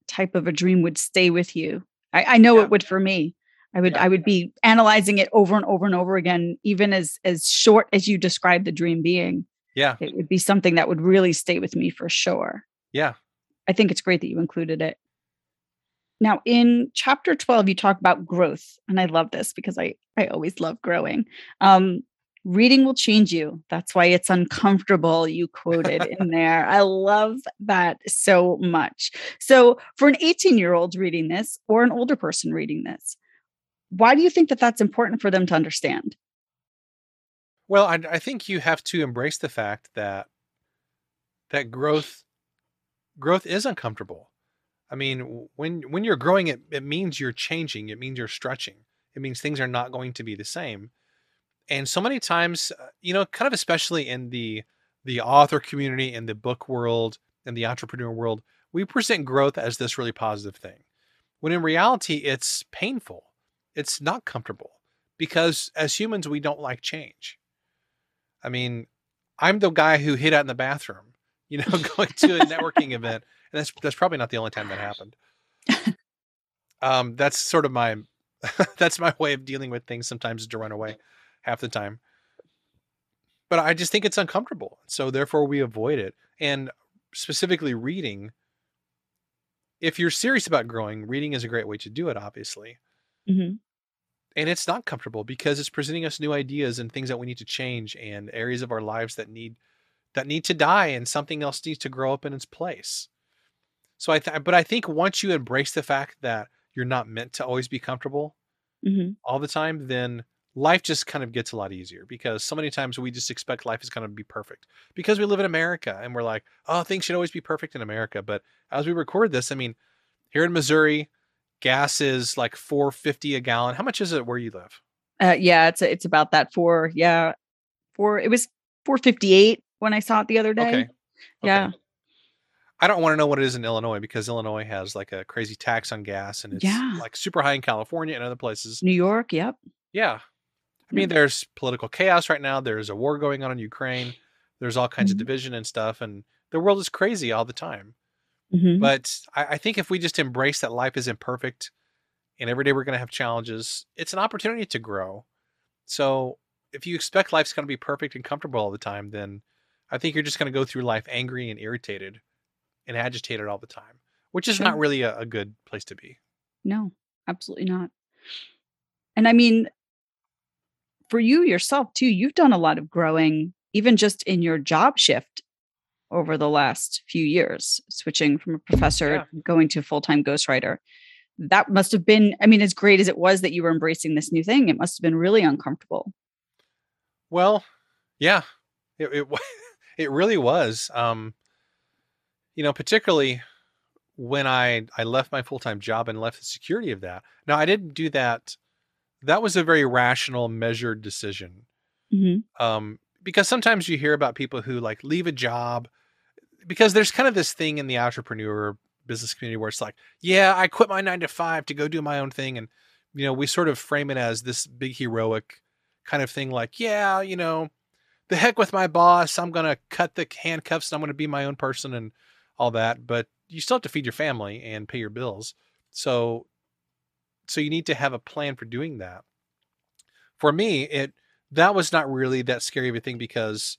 type of a dream would stay with you. I, I know yeah. it would for me. I would yeah. I would be analyzing it over and over and over again, even as as short as you described the dream being. Yeah. It would be something that would really stay with me for sure. Yeah. I think it's great that you included it. Now in chapter 12, you talk about growth. And I love this because I I always love growing. Um, reading will change you. That's why it's uncomfortable. You quoted in there. I love that so much. So, for an 18 year old reading this or an older person reading this, why do you think that that's important for them to understand? Well, I, I think you have to embrace the fact that that growth growth is uncomfortable. I mean, when when you're growing, it it means you're changing. It means you're stretching. It means things are not going to be the same. And so many times, uh, you know, kind of especially in the the author community, in the book world, in the entrepreneur world, we present growth as this really positive thing, when in reality, it's painful it's not comfortable because as humans, we don't like change. I mean, I'm the guy who hid out in the bathroom, you know, going to a networking event. And that's, that's probably not the only time that happened. um, that's sort of my, that's my way of dealing with things sometimes to run away half the time. But I just think it's uncomfortable. So therefore we avoid it. And specifically reading, if you're serious about growing, reading is a great way to do it, obviously. Mm-hmm and it's not comfortable because it's presenting us new ideas and things that we need to change and areas of our lives that need that need to die and something else needs to grow up in its place so i th- but i think once you embrace the fact that you're not meant to always be comfortable mm-hmm. all the time then life just kind of gets a lot easier because so many times we just expect life is going to be perfect because we live in America and we're like, oh, things should always be perfect in America. But as we record this, I mean, here in Missouri, gas is like 450 a gallon. How much is it where you live? Uh, yeah, it's it's about that four. Yeah, four. It was 458 when I saw it the other day. Okay. Yeah. Okay. I don't want to know what it is in Illinois because Illinois has like a crazy tax on gas and it's yeah. like super high in California and other places. New York, yep. Yeah. I mean, there's political chaos right now. There's a war going on in Ukraine. There's all kinds mm-hmm. of division and stuff, and the world is crazy all the time. Mm-hmm. But I, I, think if we just embrace that life is imperfect, and every day we're going to have challenges, it's an opportunity to grow. So if you expect life's going to be perfect and comfortable all the time, then I think you're just going to go through life angry and irritated and agitated all the time, which is sure. not really a, a good place to be. No, absolutely not. And I mean, for you yourself too, you've done a lot of growing, even just in your job shift over the last few years, switching from a professor yeah. going to full-time ghostwriter. That must have been, I mean, as great as it was that you were embracing this new thing, it must have been really uncomfortable. Well, yeah, it it, it really was. Um, you know, particularly when I I left my full time job and left the security of that. Now I didn't do that that was a very rational, measured decision. Mm-hmm. Um, because sometimes you hear about people who like leave a job because there's kind of this thing in the entrepreneur business community where it's like, yeah, I quit my nine to five to go do my own thing. And, you know, we sort of frame it as this big heroic kind of thing like, yeah, you know, the heck with my boss. I'm going to cut the handcuffs and I'm going to be my own person and all that. But you still have to feed your family and pay your bills. So so you need to have a plan for doing that. For me, it that was not really that scary of a thing because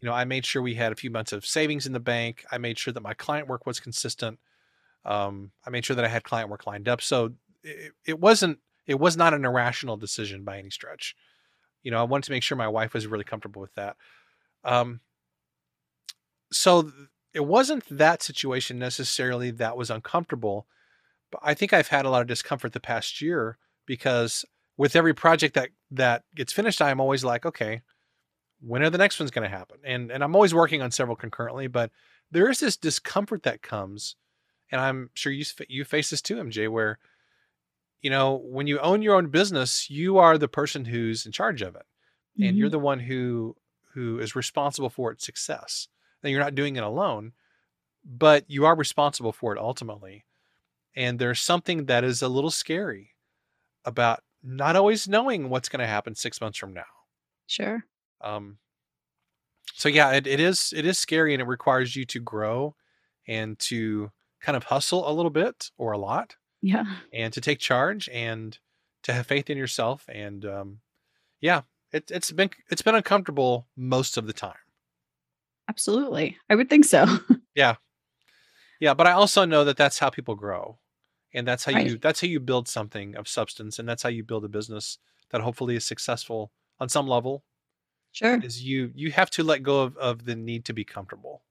you know, I made sure we had a few months of savings in the bank. I made sure that my client work was consistent. Um, I made sure that I had client work lined up. So it, it wasn't, it was not an irrational decision by any stretch. You know, I wanted to make sure my wife was really comfortable with that. Um, so it wasn't that situation necessarily that was uncomfortable. But I think I've had a lot of discomfort the past year because with every project that that gets finished, I'm always like, okay, when are the next ones going to happen? And and I'm always working on several concurrently, but there is this discomfort that comes, and I'm sure you you face this too, MJ, where you know when you own your own business, you are the person who's in charge of it, mm-hmm. and you're mm-hmm. the one who who is responsible for its success. And you're not doing it alone, but you are responsible for it ultimately. And there's something that is a little scary about not always knowing what's going to happen six months from now. Sure. Um, so yeah, it, it is it is scary and it requires you to grow and to kind of hustle a little bit or a lot. Yeah. And to take charge and to have faith in yourself. And um, yeah, it, it's been it's been uncomfortable most of the time. Absolutely, I would think so. yeah, yeah, but I also know that that's how people grow and that's how right. you that's how you build something of substance and that's how you build a business that hopefully is successful on some level sure is you you have to let go of, of the need to be comfortable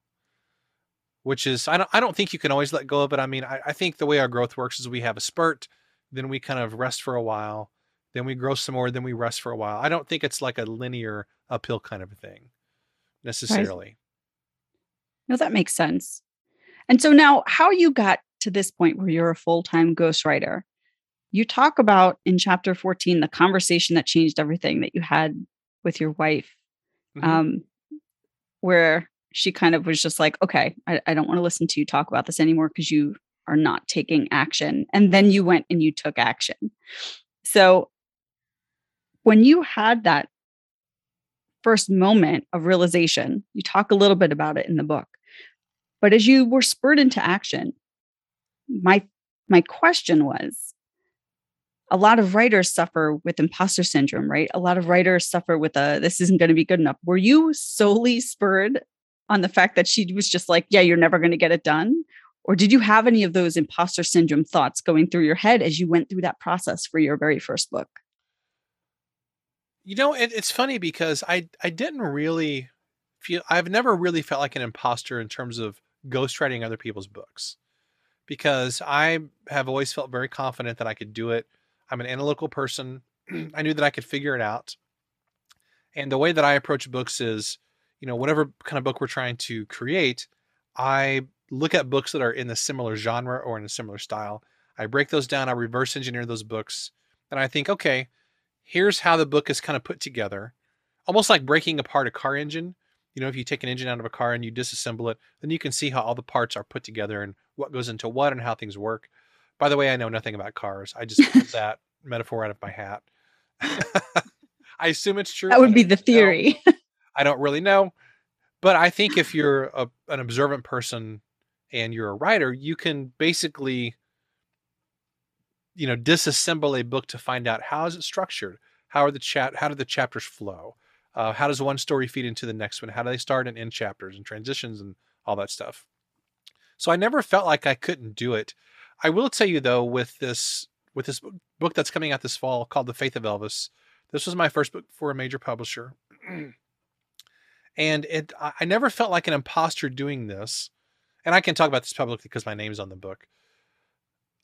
which is I don't, I don't think you can always let go of it i mean I, I think the way our growth works is we have a spurt then we kind of rest for a while then we grow some more then we rest for a while i don't think it's like a linear uphill kind of a thing necessarily right. no that makes sense and so now how you got to this point where you're a full time ghostwriter. You talk about in chapter 14 the conversation that changed everything that you had with your wife, mm-hmm. um, where she kind of was just like, okay, I, I don't want to listen to you talk about this anymore because you are not taking action. And then you went and you took action. So when you had that first moment of realization, you talk a little bit about it in the book. But as you were spurred into action, my my question was a lot of writers suffer with imposter syndrome, right? A lot of writers suffer with a this isn't going to be good enough. Were you solely spurred on the fact that she was just like, yeah, you're never going to get it done? Or did you have any of those imposter syndrome thoughts going through your head as you went through that process for your very first book? You know, it, it's funny because I I didn't really feel I've never really felt like an imposter in terms of ghostwriting other people's books because I have always felt very confident that I could do it. I'm an analytical person. I knew that I could figure it out. And the way that I approach books is, you know, whatever kind of book we're trying to create, I look at books that are in the similar genre or in a similar style. I break those down, I reverse engineer those books, and I think, okay, here's how the book is kind of put together. Almost like breaking apart a car engine. You know, if you take an engine out of a car and you disassemble it, then you can see how all the parts are put together and what goes into what and how things work. By the way, I know nothing about cars. I just pulled that metaphor out of my hat. I assume it's true. That would be the theory. I don't really know. But I think if you're a, an observant person and you're a writer, you can basically, you know, disassemble a book to find out how is it structured? How are the chat? How do the chapters flow? Uh, how does one story feed into the next one? How do they start and end chapters and transitions and all that stuff? So I never felt like I couldn't do it. I will tell you though, with this with this book that's coming out this fall called The Faith of Elvis, this was my first book for a major publisher. and it I never felt like an imposter doing this. And I can talk about this publicly because my name's on the book.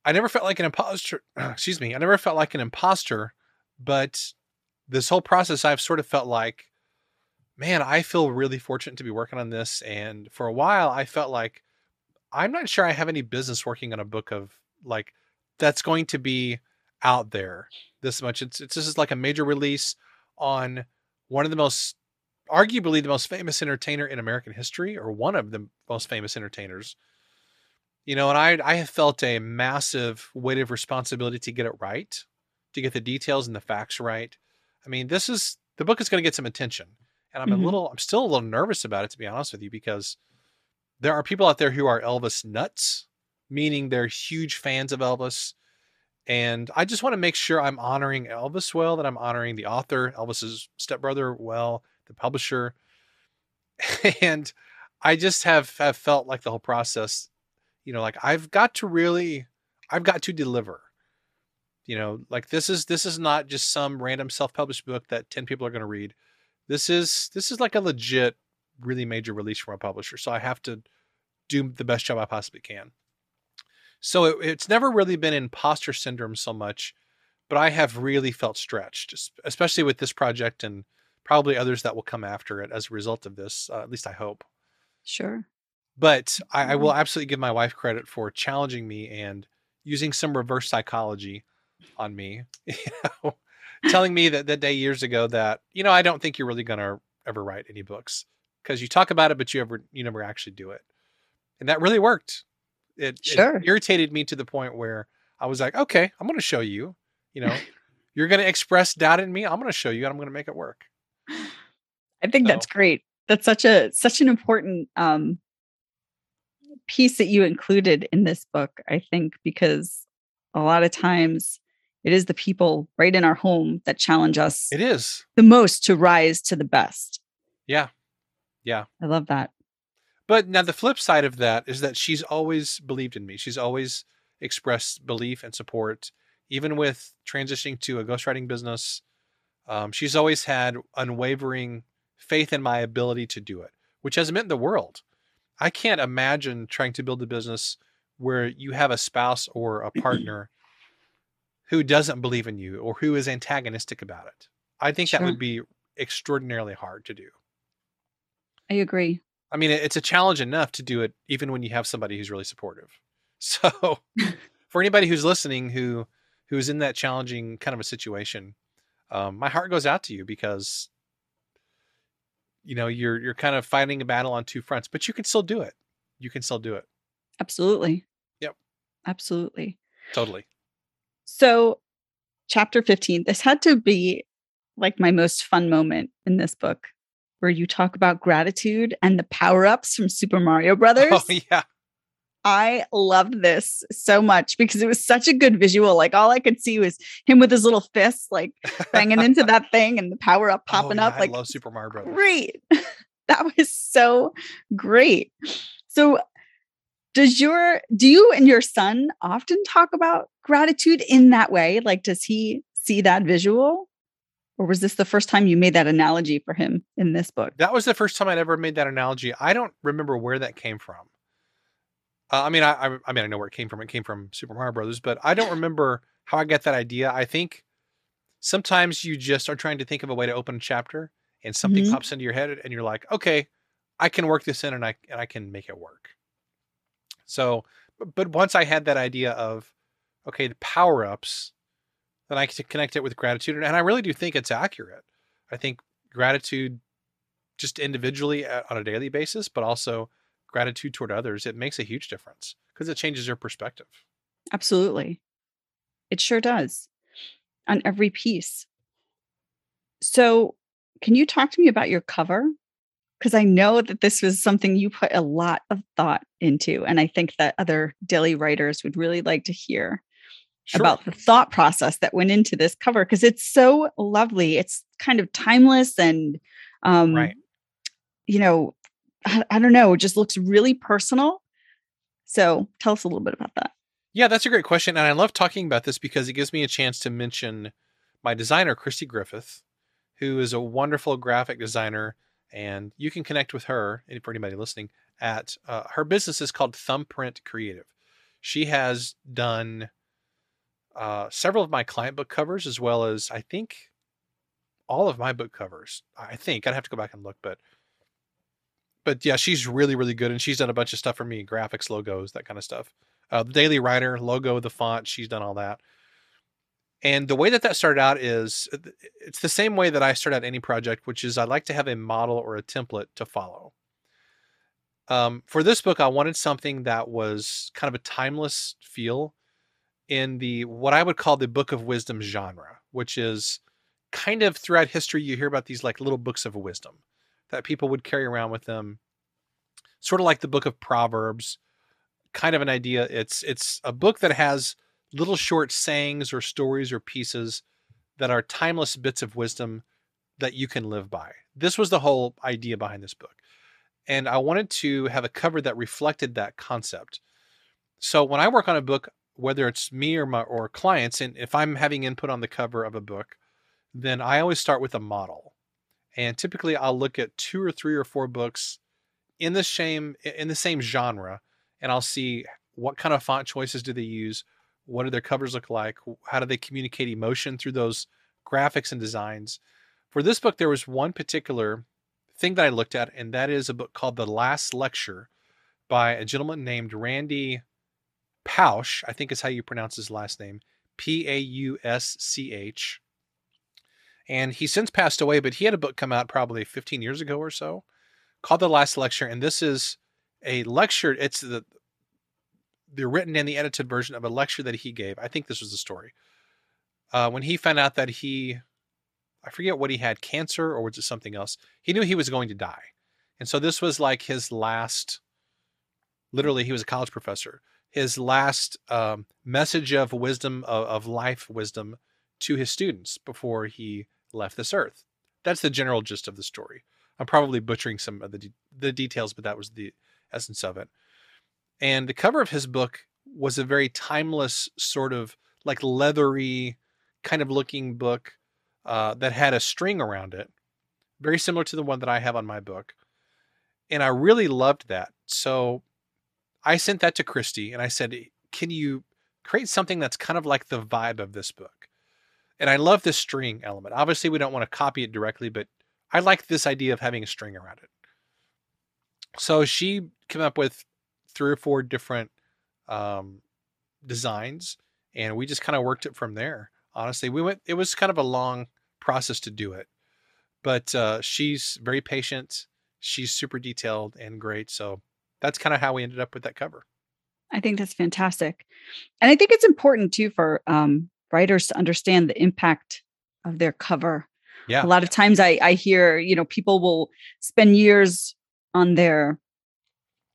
I never felt like an imposter. Excuse me. I never felt like an imposter, but this whole process, I've sort of felt like, man, I feel really fortunate to be working on this. And for a while, I felt like I'm not sure I have any business working on a book of like that's going to be out there this much. It's it's just like a major release on one of the most arguably the most famous entertainer in American history, or one of the most famous entertainers. You know, and I I have felt a massive weight of responsibility to get it right, to get the details and the facts right. I mean, this is the book is going to get some attention, and I'm mm-hmm. a little I'm still a little nervous about it to be honest with you because there are people out there who are Elvis nuts, meaning they're huge fans of Elvis. And I just want to make sure I'm honoring Elvis well, that I'm honoring the author, Elvis's stepbrother, well, the publisher. and I just have, have felt like the whole process, you know, like I've got to really, I've got to deliver. You know, like this is this is not just some random self-published book that 10 people are going to read. This is this is like a legit, really major release from a publisher. So I have to do the best job I possibly can. So it, it's never really been imposter syndrome so much, but I have really felt stretched, especially with this project and probably others that will come after it as a result of this. Uh, at least I hope. Sure. But I, I, will absolutely give my wife credit for challenging me and using some reverse psychology on me. You know, telling me that that day years ago that you know I don't think you're really gonna ever write any books because you talk about it, but you ever you never actually do it, and that really worked. It, sure. it irritated me to the point where I was like, okay, I'm gonna show you. You know, you're gonna express doubt in me. I'm gonna show you, and I'm gonna make it work. I think so. that's great. That's such a such an important um, piece that you included in this book. I think because a lot of times it is the people right in our home that challenge us. It is the most to rise to the best. Yeah, yeah. I love that. But now the flip side of that is that she's always believed in me. She's always expressed belief and support, even with transitioning to a ghostwriting business um, she's always had unwavering faith in my ability to do it, which has meant the world. I can't imagine trying to build a business where you have a spouse or a partner who doesn't believe in you or who is antagonistic about it. I think sure. that would be extraordinarily hard to do. I agree. I mean, it's a challenge enough to do it even when you have somebody who's really supportive. So, for anybody who's listening who who is in that challenging kind of a situation, um, my heart goes out to you because you know you're you're kind of fighting a battle on two fronts, but you can still do it. You can still do it. Absolutely. Yep. Absolutely. Totally. So, chapter 15, this had to be like my most fun moment in this book where you talk about gratitude and the power ups from Super Mario oh, Brothers. Oh, yeah. I loved this so much because it was such a good visual. Like all I could see was him with his little fists, like banging into that thing and the power up oh, popping oh, yeah, up. Like I love Super Mario Brothers. Great. that was so great. So does your do you and your son often talk about gratitude in that way? Like does he see that visual? Or was this the first time you made that analogy for him in this book? That was the first time I'd ever made that analogy. I don't remember where that came from. Uh, I mean, I, I mean, I know where it came from. It came from Super Mario Brothers, but I don't remember how I got that idea. I think sometimes you just are trying to think of a way to open a chapter and something mm-hmm. pops into your head and you're like, okay, I can work this in and I and I can make it work. So, but once I had that idea of, okay, the power ups, then I connect it with gratitude, and I really do think it's accurate. I think gratitude, just individually uh, on a daily basis, but also gratitude toward others, it makes a huge difference because it changes your perspective. Absolutely, it sure does, on every piece. So, can you talk to me about your cover? because I know that this was something you put a lot of thought into. And I think that other daily writers would really like to hear sure. about the thought process that went into this cover because it's so lovely. It's kind of timeless and, um, right. you know, I, I don't know, it just looks really personal. So tell us a little bit about that. Yeah, that's a great question. And I love talking about this because it gives me a chance to mention my designer, Christy Griffith, who is a wonderful graphic designer and you can connect with her for anybody listening at uh, her business is called thumbprint creative she has done uh, several of my client book covers as well as i think all of my book covers i think i'd have to go back and look but but yeah she's really really good and she's done a bunch of stuff for me graphics logos that kind of stuff uh, the daily writer logo the font she's done all that and the way that that started out is uh, it's the same way that I start out any project, which is I like to have a model or a template to follow. Um, for this book, I wanted something that was kind of a timeless feel in the what I would call the book of wisdom genre, which is kind of throughout history, you hear about these like little books of wisdom that people would carry around with them, sort of like the book of Proverbs, kind of an idea. It's it's a book that has little short sayings or stories or pieces that are timeless bits of wisdom that you can live by. This was the whole idea behind this book. And I wanted to have a cover that reflected that concept. So when I work on a book, whether it's me or my or clients, and if I'm having input on the cover of a book, then I always start with a model. And typically I'll look at two or three or four books in the same in the same genre and I'll see what kind of font choices do they use, what do their covers look like? How do they communicate emotion through those graphics and designs? For this book, there was one particular thing that I looked at, and that is a book called The Last Lecture by a gentleman named Randy Pausch. I think is how you pronounce his last name P A U S C H. And he since passed away, but he had a book come out probably 15 years ago or so called The Last Lecture. And this is a lecture. It's the the written and the edited version of a lecture that he gave. I think this was the story. Uh, when he found out that he, I forget what he had, cancer or was it something else? He knew he was going to die. And so this was like his last, literally, he was a college professor, his last um, message of wisdom, of, of life wisdom to his students before he left this earth. That's the general gist of the story. I'm probably butchering some of the, de- the details, but that was the essence of it. And the cover of his book was a very timeless sort of like leathery kind of looking book uh, that had a string around it, very similar to the one that I have on my book. And I really loved that. So I sent that to Christy and I said, Can you create something that's kind of like the vibe of this book? And I love this string element. Obviously, we don't want to copy it directly, but I like this idea of having a string around it. So she came up with three or four different um, designs, and we just kind of worked it from there. Honestly, we went. It was kind of a long process to do it, but uh, she's very patient. She's super detailed and great. So that's kind of how we ended up with that cover. I think that's fantastic, and I think it's important too for um, writers to understand the impact of their cover. Yeah. A lot of times I, I hear, you know, people will spend years on their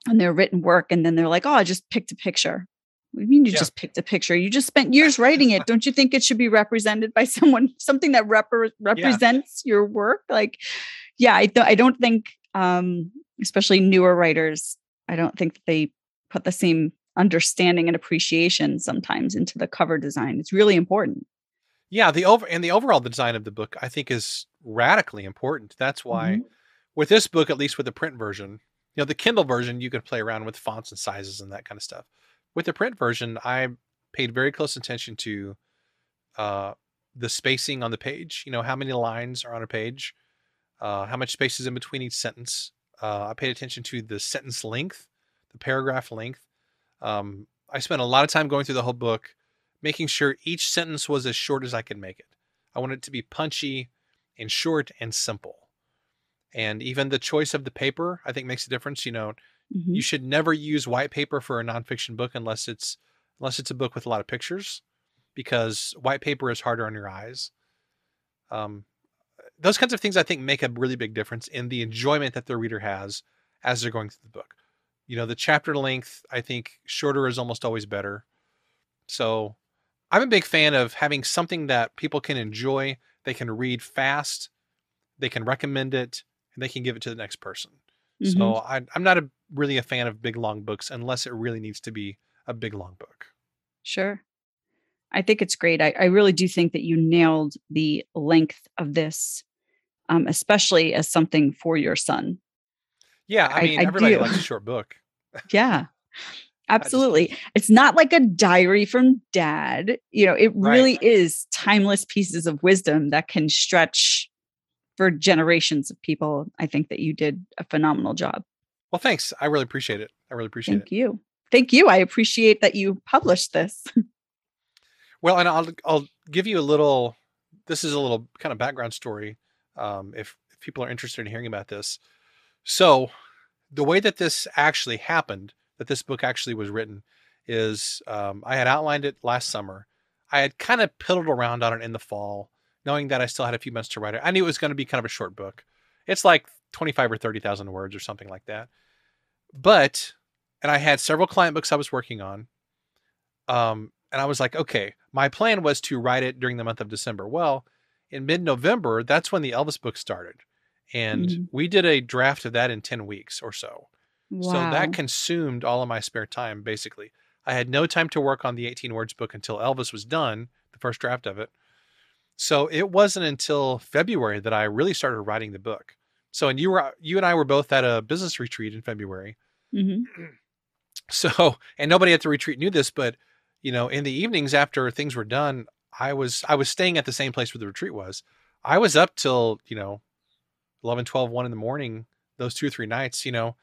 on their written work and then they're like, oh, I just picked a picture. What do you mean you yeah. just picked a picture? You just spent years writing it. Don't you think it should be represented by someone, something that rep- represents yeah. your work? Like, yeah, I, th- I don't think, um, especially newer writers, I don't think they put the same understanding and appreciation sometimes into the cover design. It's really important. Yeah, the over and the overall design of the book I think is radically important. That's why mm-hmm. with this book, at least with the print version, you know the kindle version you can play around with fonts and sizes and that kind of stuff with the print version i paid very close attention to uh, the spacing on the page. You know, how many lines are on a page, uh, how much space is in between each sentence. Uh, I paid attention to the sentence length, the paragraph length. Um, I spent a lot of time going through the whole book, making sure each sentence was as short as I could make it. I wanted it to be punchy and short and simple. And even the choice of the paper, I think, makes a difference. You know, mm-hmm. you should never use white paper for a nonfiction book unless it's unless it's a book with a lot of pictures, because white paper is harder on your eyes. Um, those kinds of things I think make a really big difference in the enjoyment that the reader has as they're going through the book. You know, the chapter length, I think shorter is almost always better. So I'm a big fan of having something that people can enjoy, they can read fast, they can recommend it, and they can give it to the next person. Mm-hmm. So I, I'm not a, really a fan of big long books unless it really needs to be a big long book. Sure. I think it's great. I, I really do think that you nailed the length of this, um, especially as something for your son. Yeah, I mean, I, I everybody do. likes a short book. yeah. Absolutely. It's not like a diary from dad. You know, it really right. is timeless pieces of wisdom that can stretch for generations of people. I think that you did a phenomenal job. Well, thanks. I really appreciate it. I really appreciate Thank it. Thank you. Thank you. I appreciate that you published this. well, and I'll I'll give you a little this is a little kind of background story um, if, if people are interested in hearing about this. So, the way that this actually happened that this book actually was written is um, I had outlined it last summer. I had kind of piddled around on it in the fall, knowing that I still had a few months to write it. I knew it was going to be kind of a short book. It's like 25 or 30,000 words or something like that. But, and I had several client books I was working on. Um, and I was like, okay, my plan was to write it during the month of December. Well, in mid November, that's when the Elvis book started. And mm-hmm. we did a draft of that in 10 weeks or so. Wow. So that consumed all of my spare time, basically. I had no time to work on the 18 words book until Elvis was done, the first draft of it. So it wasn't until February that I really started writing the book. So, and you were, you and I were both at a business retreat in February. Mm-hmm. So, and nobody at the retreat knew this, but you know, in the evenings after things were done, I was, I was staying at the same place where the retreat was. I was up till, you know, 11, 12, 1 in the morning, those two or three nights, you know,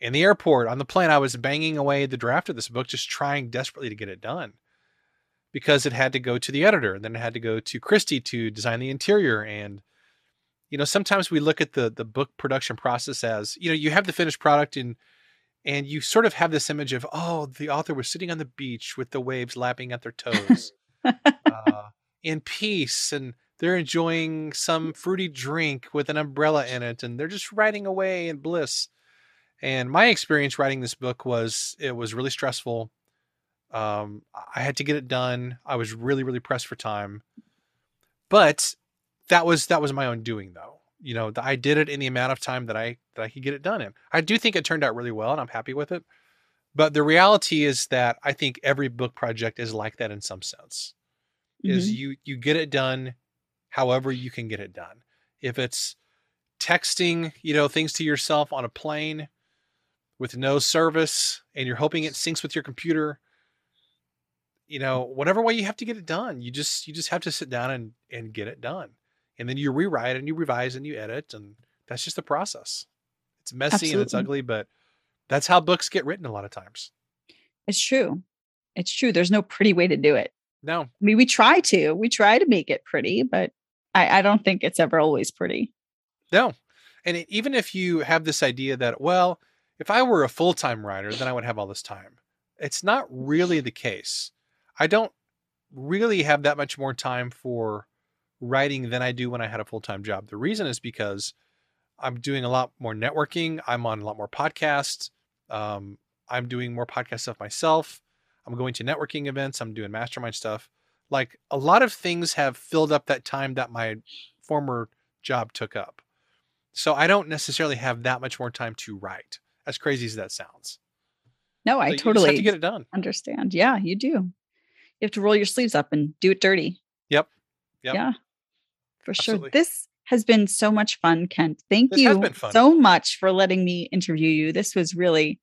in the airport on the plane i was banging away the draft of this book just trying desperately to get it done because it had to go to the editor and then it had to go to christy to design the interior and you know sometimes we look at the the book production process as you know you have the finished product and and you sort of have this image of oh the author was sitting on the beach with the waves lapping at their toes uh, in peace and they're enjoying some fruity drink with an umbrella in it and they're just writing away in bliss and my experience writing this book was it was really stressful. Um, I had to get it done. I was really, really pressed for time. But that was that was my own doing though. You know, I did it in the amount of time that I that I could get it done in. I do think it turned out really well and I'm happy with it. But the reality is that I think every book project is like that in some sense. Mm-hmm. Is you you get it done however you can get it done. If it's texting, you know, things to yourself on a plane, with no service and you're hoping it syncs with your computer you know whatever way you have to get it done you just you just have to sit down and and get it done and then you rewrite and you revise and you edit and that's just the process it's messy Absolutely. and it's ugly but that's how books get written a lot of times it's true it's true there's no pretty way to do it no i mean we try to we try to make it pretty but i i don't think it's ever always pretty no and it, even if you have this idea that well if I were a full time writer, then I would have all this time. It's not really the case. I don't really have that much more time for writing than I do when I had a full time job. The reason is because I'm doing a lot more networking. I'm on a lot more podcasts. Um, I'm doing more podcast stuff myself. I'm going to networking events. I'm doing mastermind stuff. Like a lot of things have filled up that time that my former job took up. So I don't necessarily have that much more time to write as crazy as that sounds. No, I totally have to get it done. Understand. Yeah, you do. You have to roll your sleeves up and do it dirty. Yep. yep. Yeah. For Absolutely. sure. This has been so much fun, Kent. Thank this you so much for letting me interview you. This was really,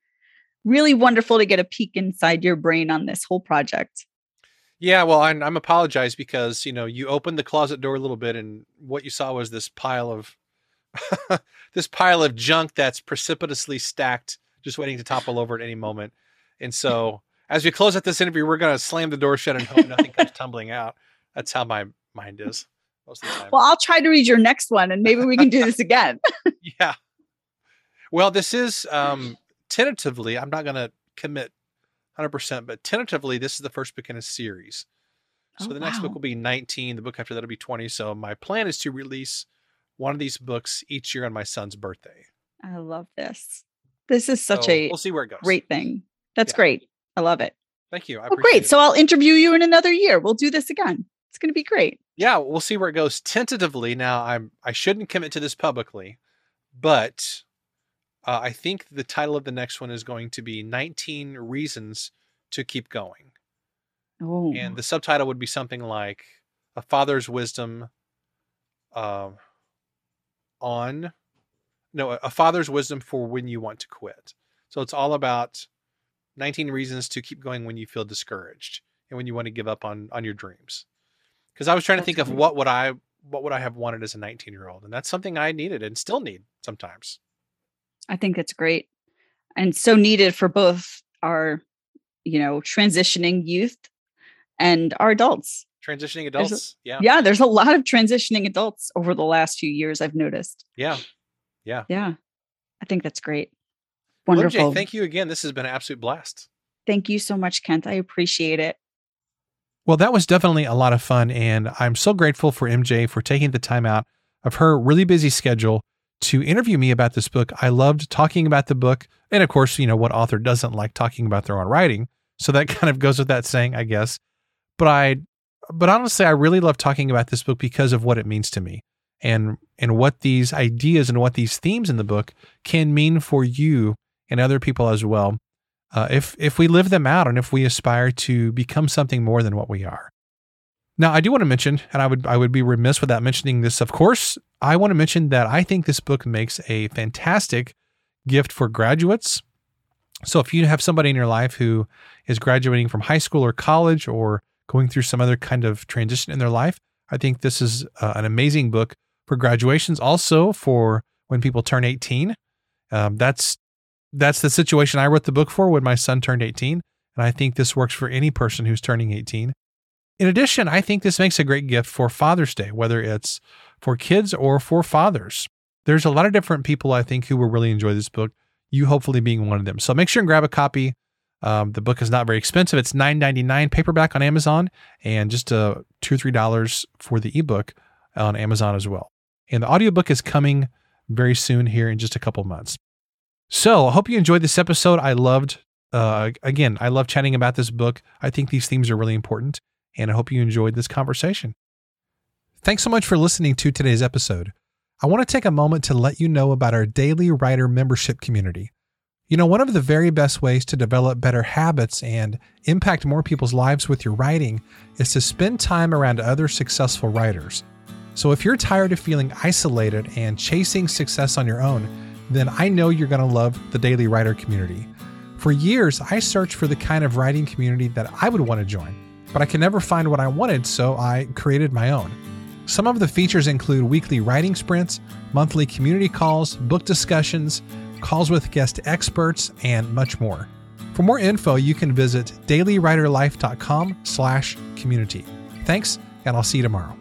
really wonderful to get a peek inside your brain on this whole project. Yeah, well, I'm, I'm apologize because you know you opened the closet door a little bit, and what you saw was this pile of this pile of junk that's precipitously stacked, just waiting to topple over at any moment. And so, as we close out this interview, we're going to slam the door shut and hope nothing comes tumbling out. That's how my mind is most of the time. Well, I'll try to read your next one, and maybe we can do this again. yeah. Well, this is um, tentatively. I'm not going to commit 100%, but tentatively, this is the first book in a series. So oh, the next wow. book will be 19. The book after that will be 20. So my plan is to release one of these books each year on my son's birthday. I love this. This is such so a we'll see where it goes. Great thing. That's yeah. great. I love it. Thank you. I oh, great. It. So I'll interview you in another year. We'll do this again. It's going to be great. Yeah, we'll see where it goes. Tentatively, now I'm I shouldn't commit to this publicly, but uh, I think the title of the next one is going to be 19 Reasons to Keep Going. Oh. And the subtitle would be something like A Father's Wisdom uh, on, no, A Father's Wisdom for When You Want to Quit. So it's all about 19 reasons to keep going when you feel discouraged and when you want to give up on on your dreams. Because I was trying to think of what would I what would I have wanted as a 19 year old, and that's something I needed and still need sometimes. I think it's great and so needed for both our, you know, transitioning youth and our adults. Transitioning adults. A, yeah. Yeah. There's a lot of transitioning adults over the last few years, I've noticed. Yeah. Yeah. Yeah. I think that's great. Wonderful. Well, MJ, thank you again. This has been an absolute blast. Thank you so much, Kent. I appreciate it. Well, that was definitely a lot of fun. And I'm so grateful for MJ for taking the time out of her really busy schedule to interview me about this book. I loved talking about the book. And of course, you know, what author doesn't like talking about their own writing? So that kind of goes with that saying, I guess. But I, but honestly, I really love talking about this book because of what it means to me and, and what these ideas and what these themes in the book can mean for you and other people as well. Uh, if, if we live them out and if we aspire to become something more than what we are. Now, I do want to mention, and I would I would be remiss without mentioning this. Of course, I want to mention that I think this book makes a fantastic gift for graduates. So, if you have somebody in your life who is graduating from high school or college or going through some other kind of transition in their life, I think this is uh, an amazing book for graduations. Also, for when people turn 18, um, that's that's the situation I wrote the book for when my son turned 18, and I think this works for any person who's turning 18. In addition, I think this makes a great gift for Father's Day, whether it's for kids or for fathers. There's a lot of different people I think who will really enjoy this book. You hopefully being one of them. So make sure and grab a copy. Um, the book is not very expensive. It's $9.99 paperback on Amazon and just uh, two or three dollars for the ebook on Amazon as well. And the audiobook is coming very soon here in just a couple months. So I hope you enjoyed this episode. I loved, uh, again, I love chatting about this book. I think these themes are really important and I hope you enjoyed this conversation. Thanks so much for listening to today's episode. I want to take a moment to let you know about our Daily Writer membership community. You know, one of the very best ways to develop better habits and impact more people's lives with your writing is to spend time around other successful writers. So if you're tired of feeling isolated and chasing success on your own, then I know you're going to love the Daily Writer community. For years, I searched for the kind of writing community that I would want to join but I could never find what I wanted, so I created my own. Some of the features include weekly writing sprints, monthly community calls, book discussions, calls with guest experts, and much more. For more info, you can visit dailywriterlife.com slash community. Thanks, and I'll see you tomorrow.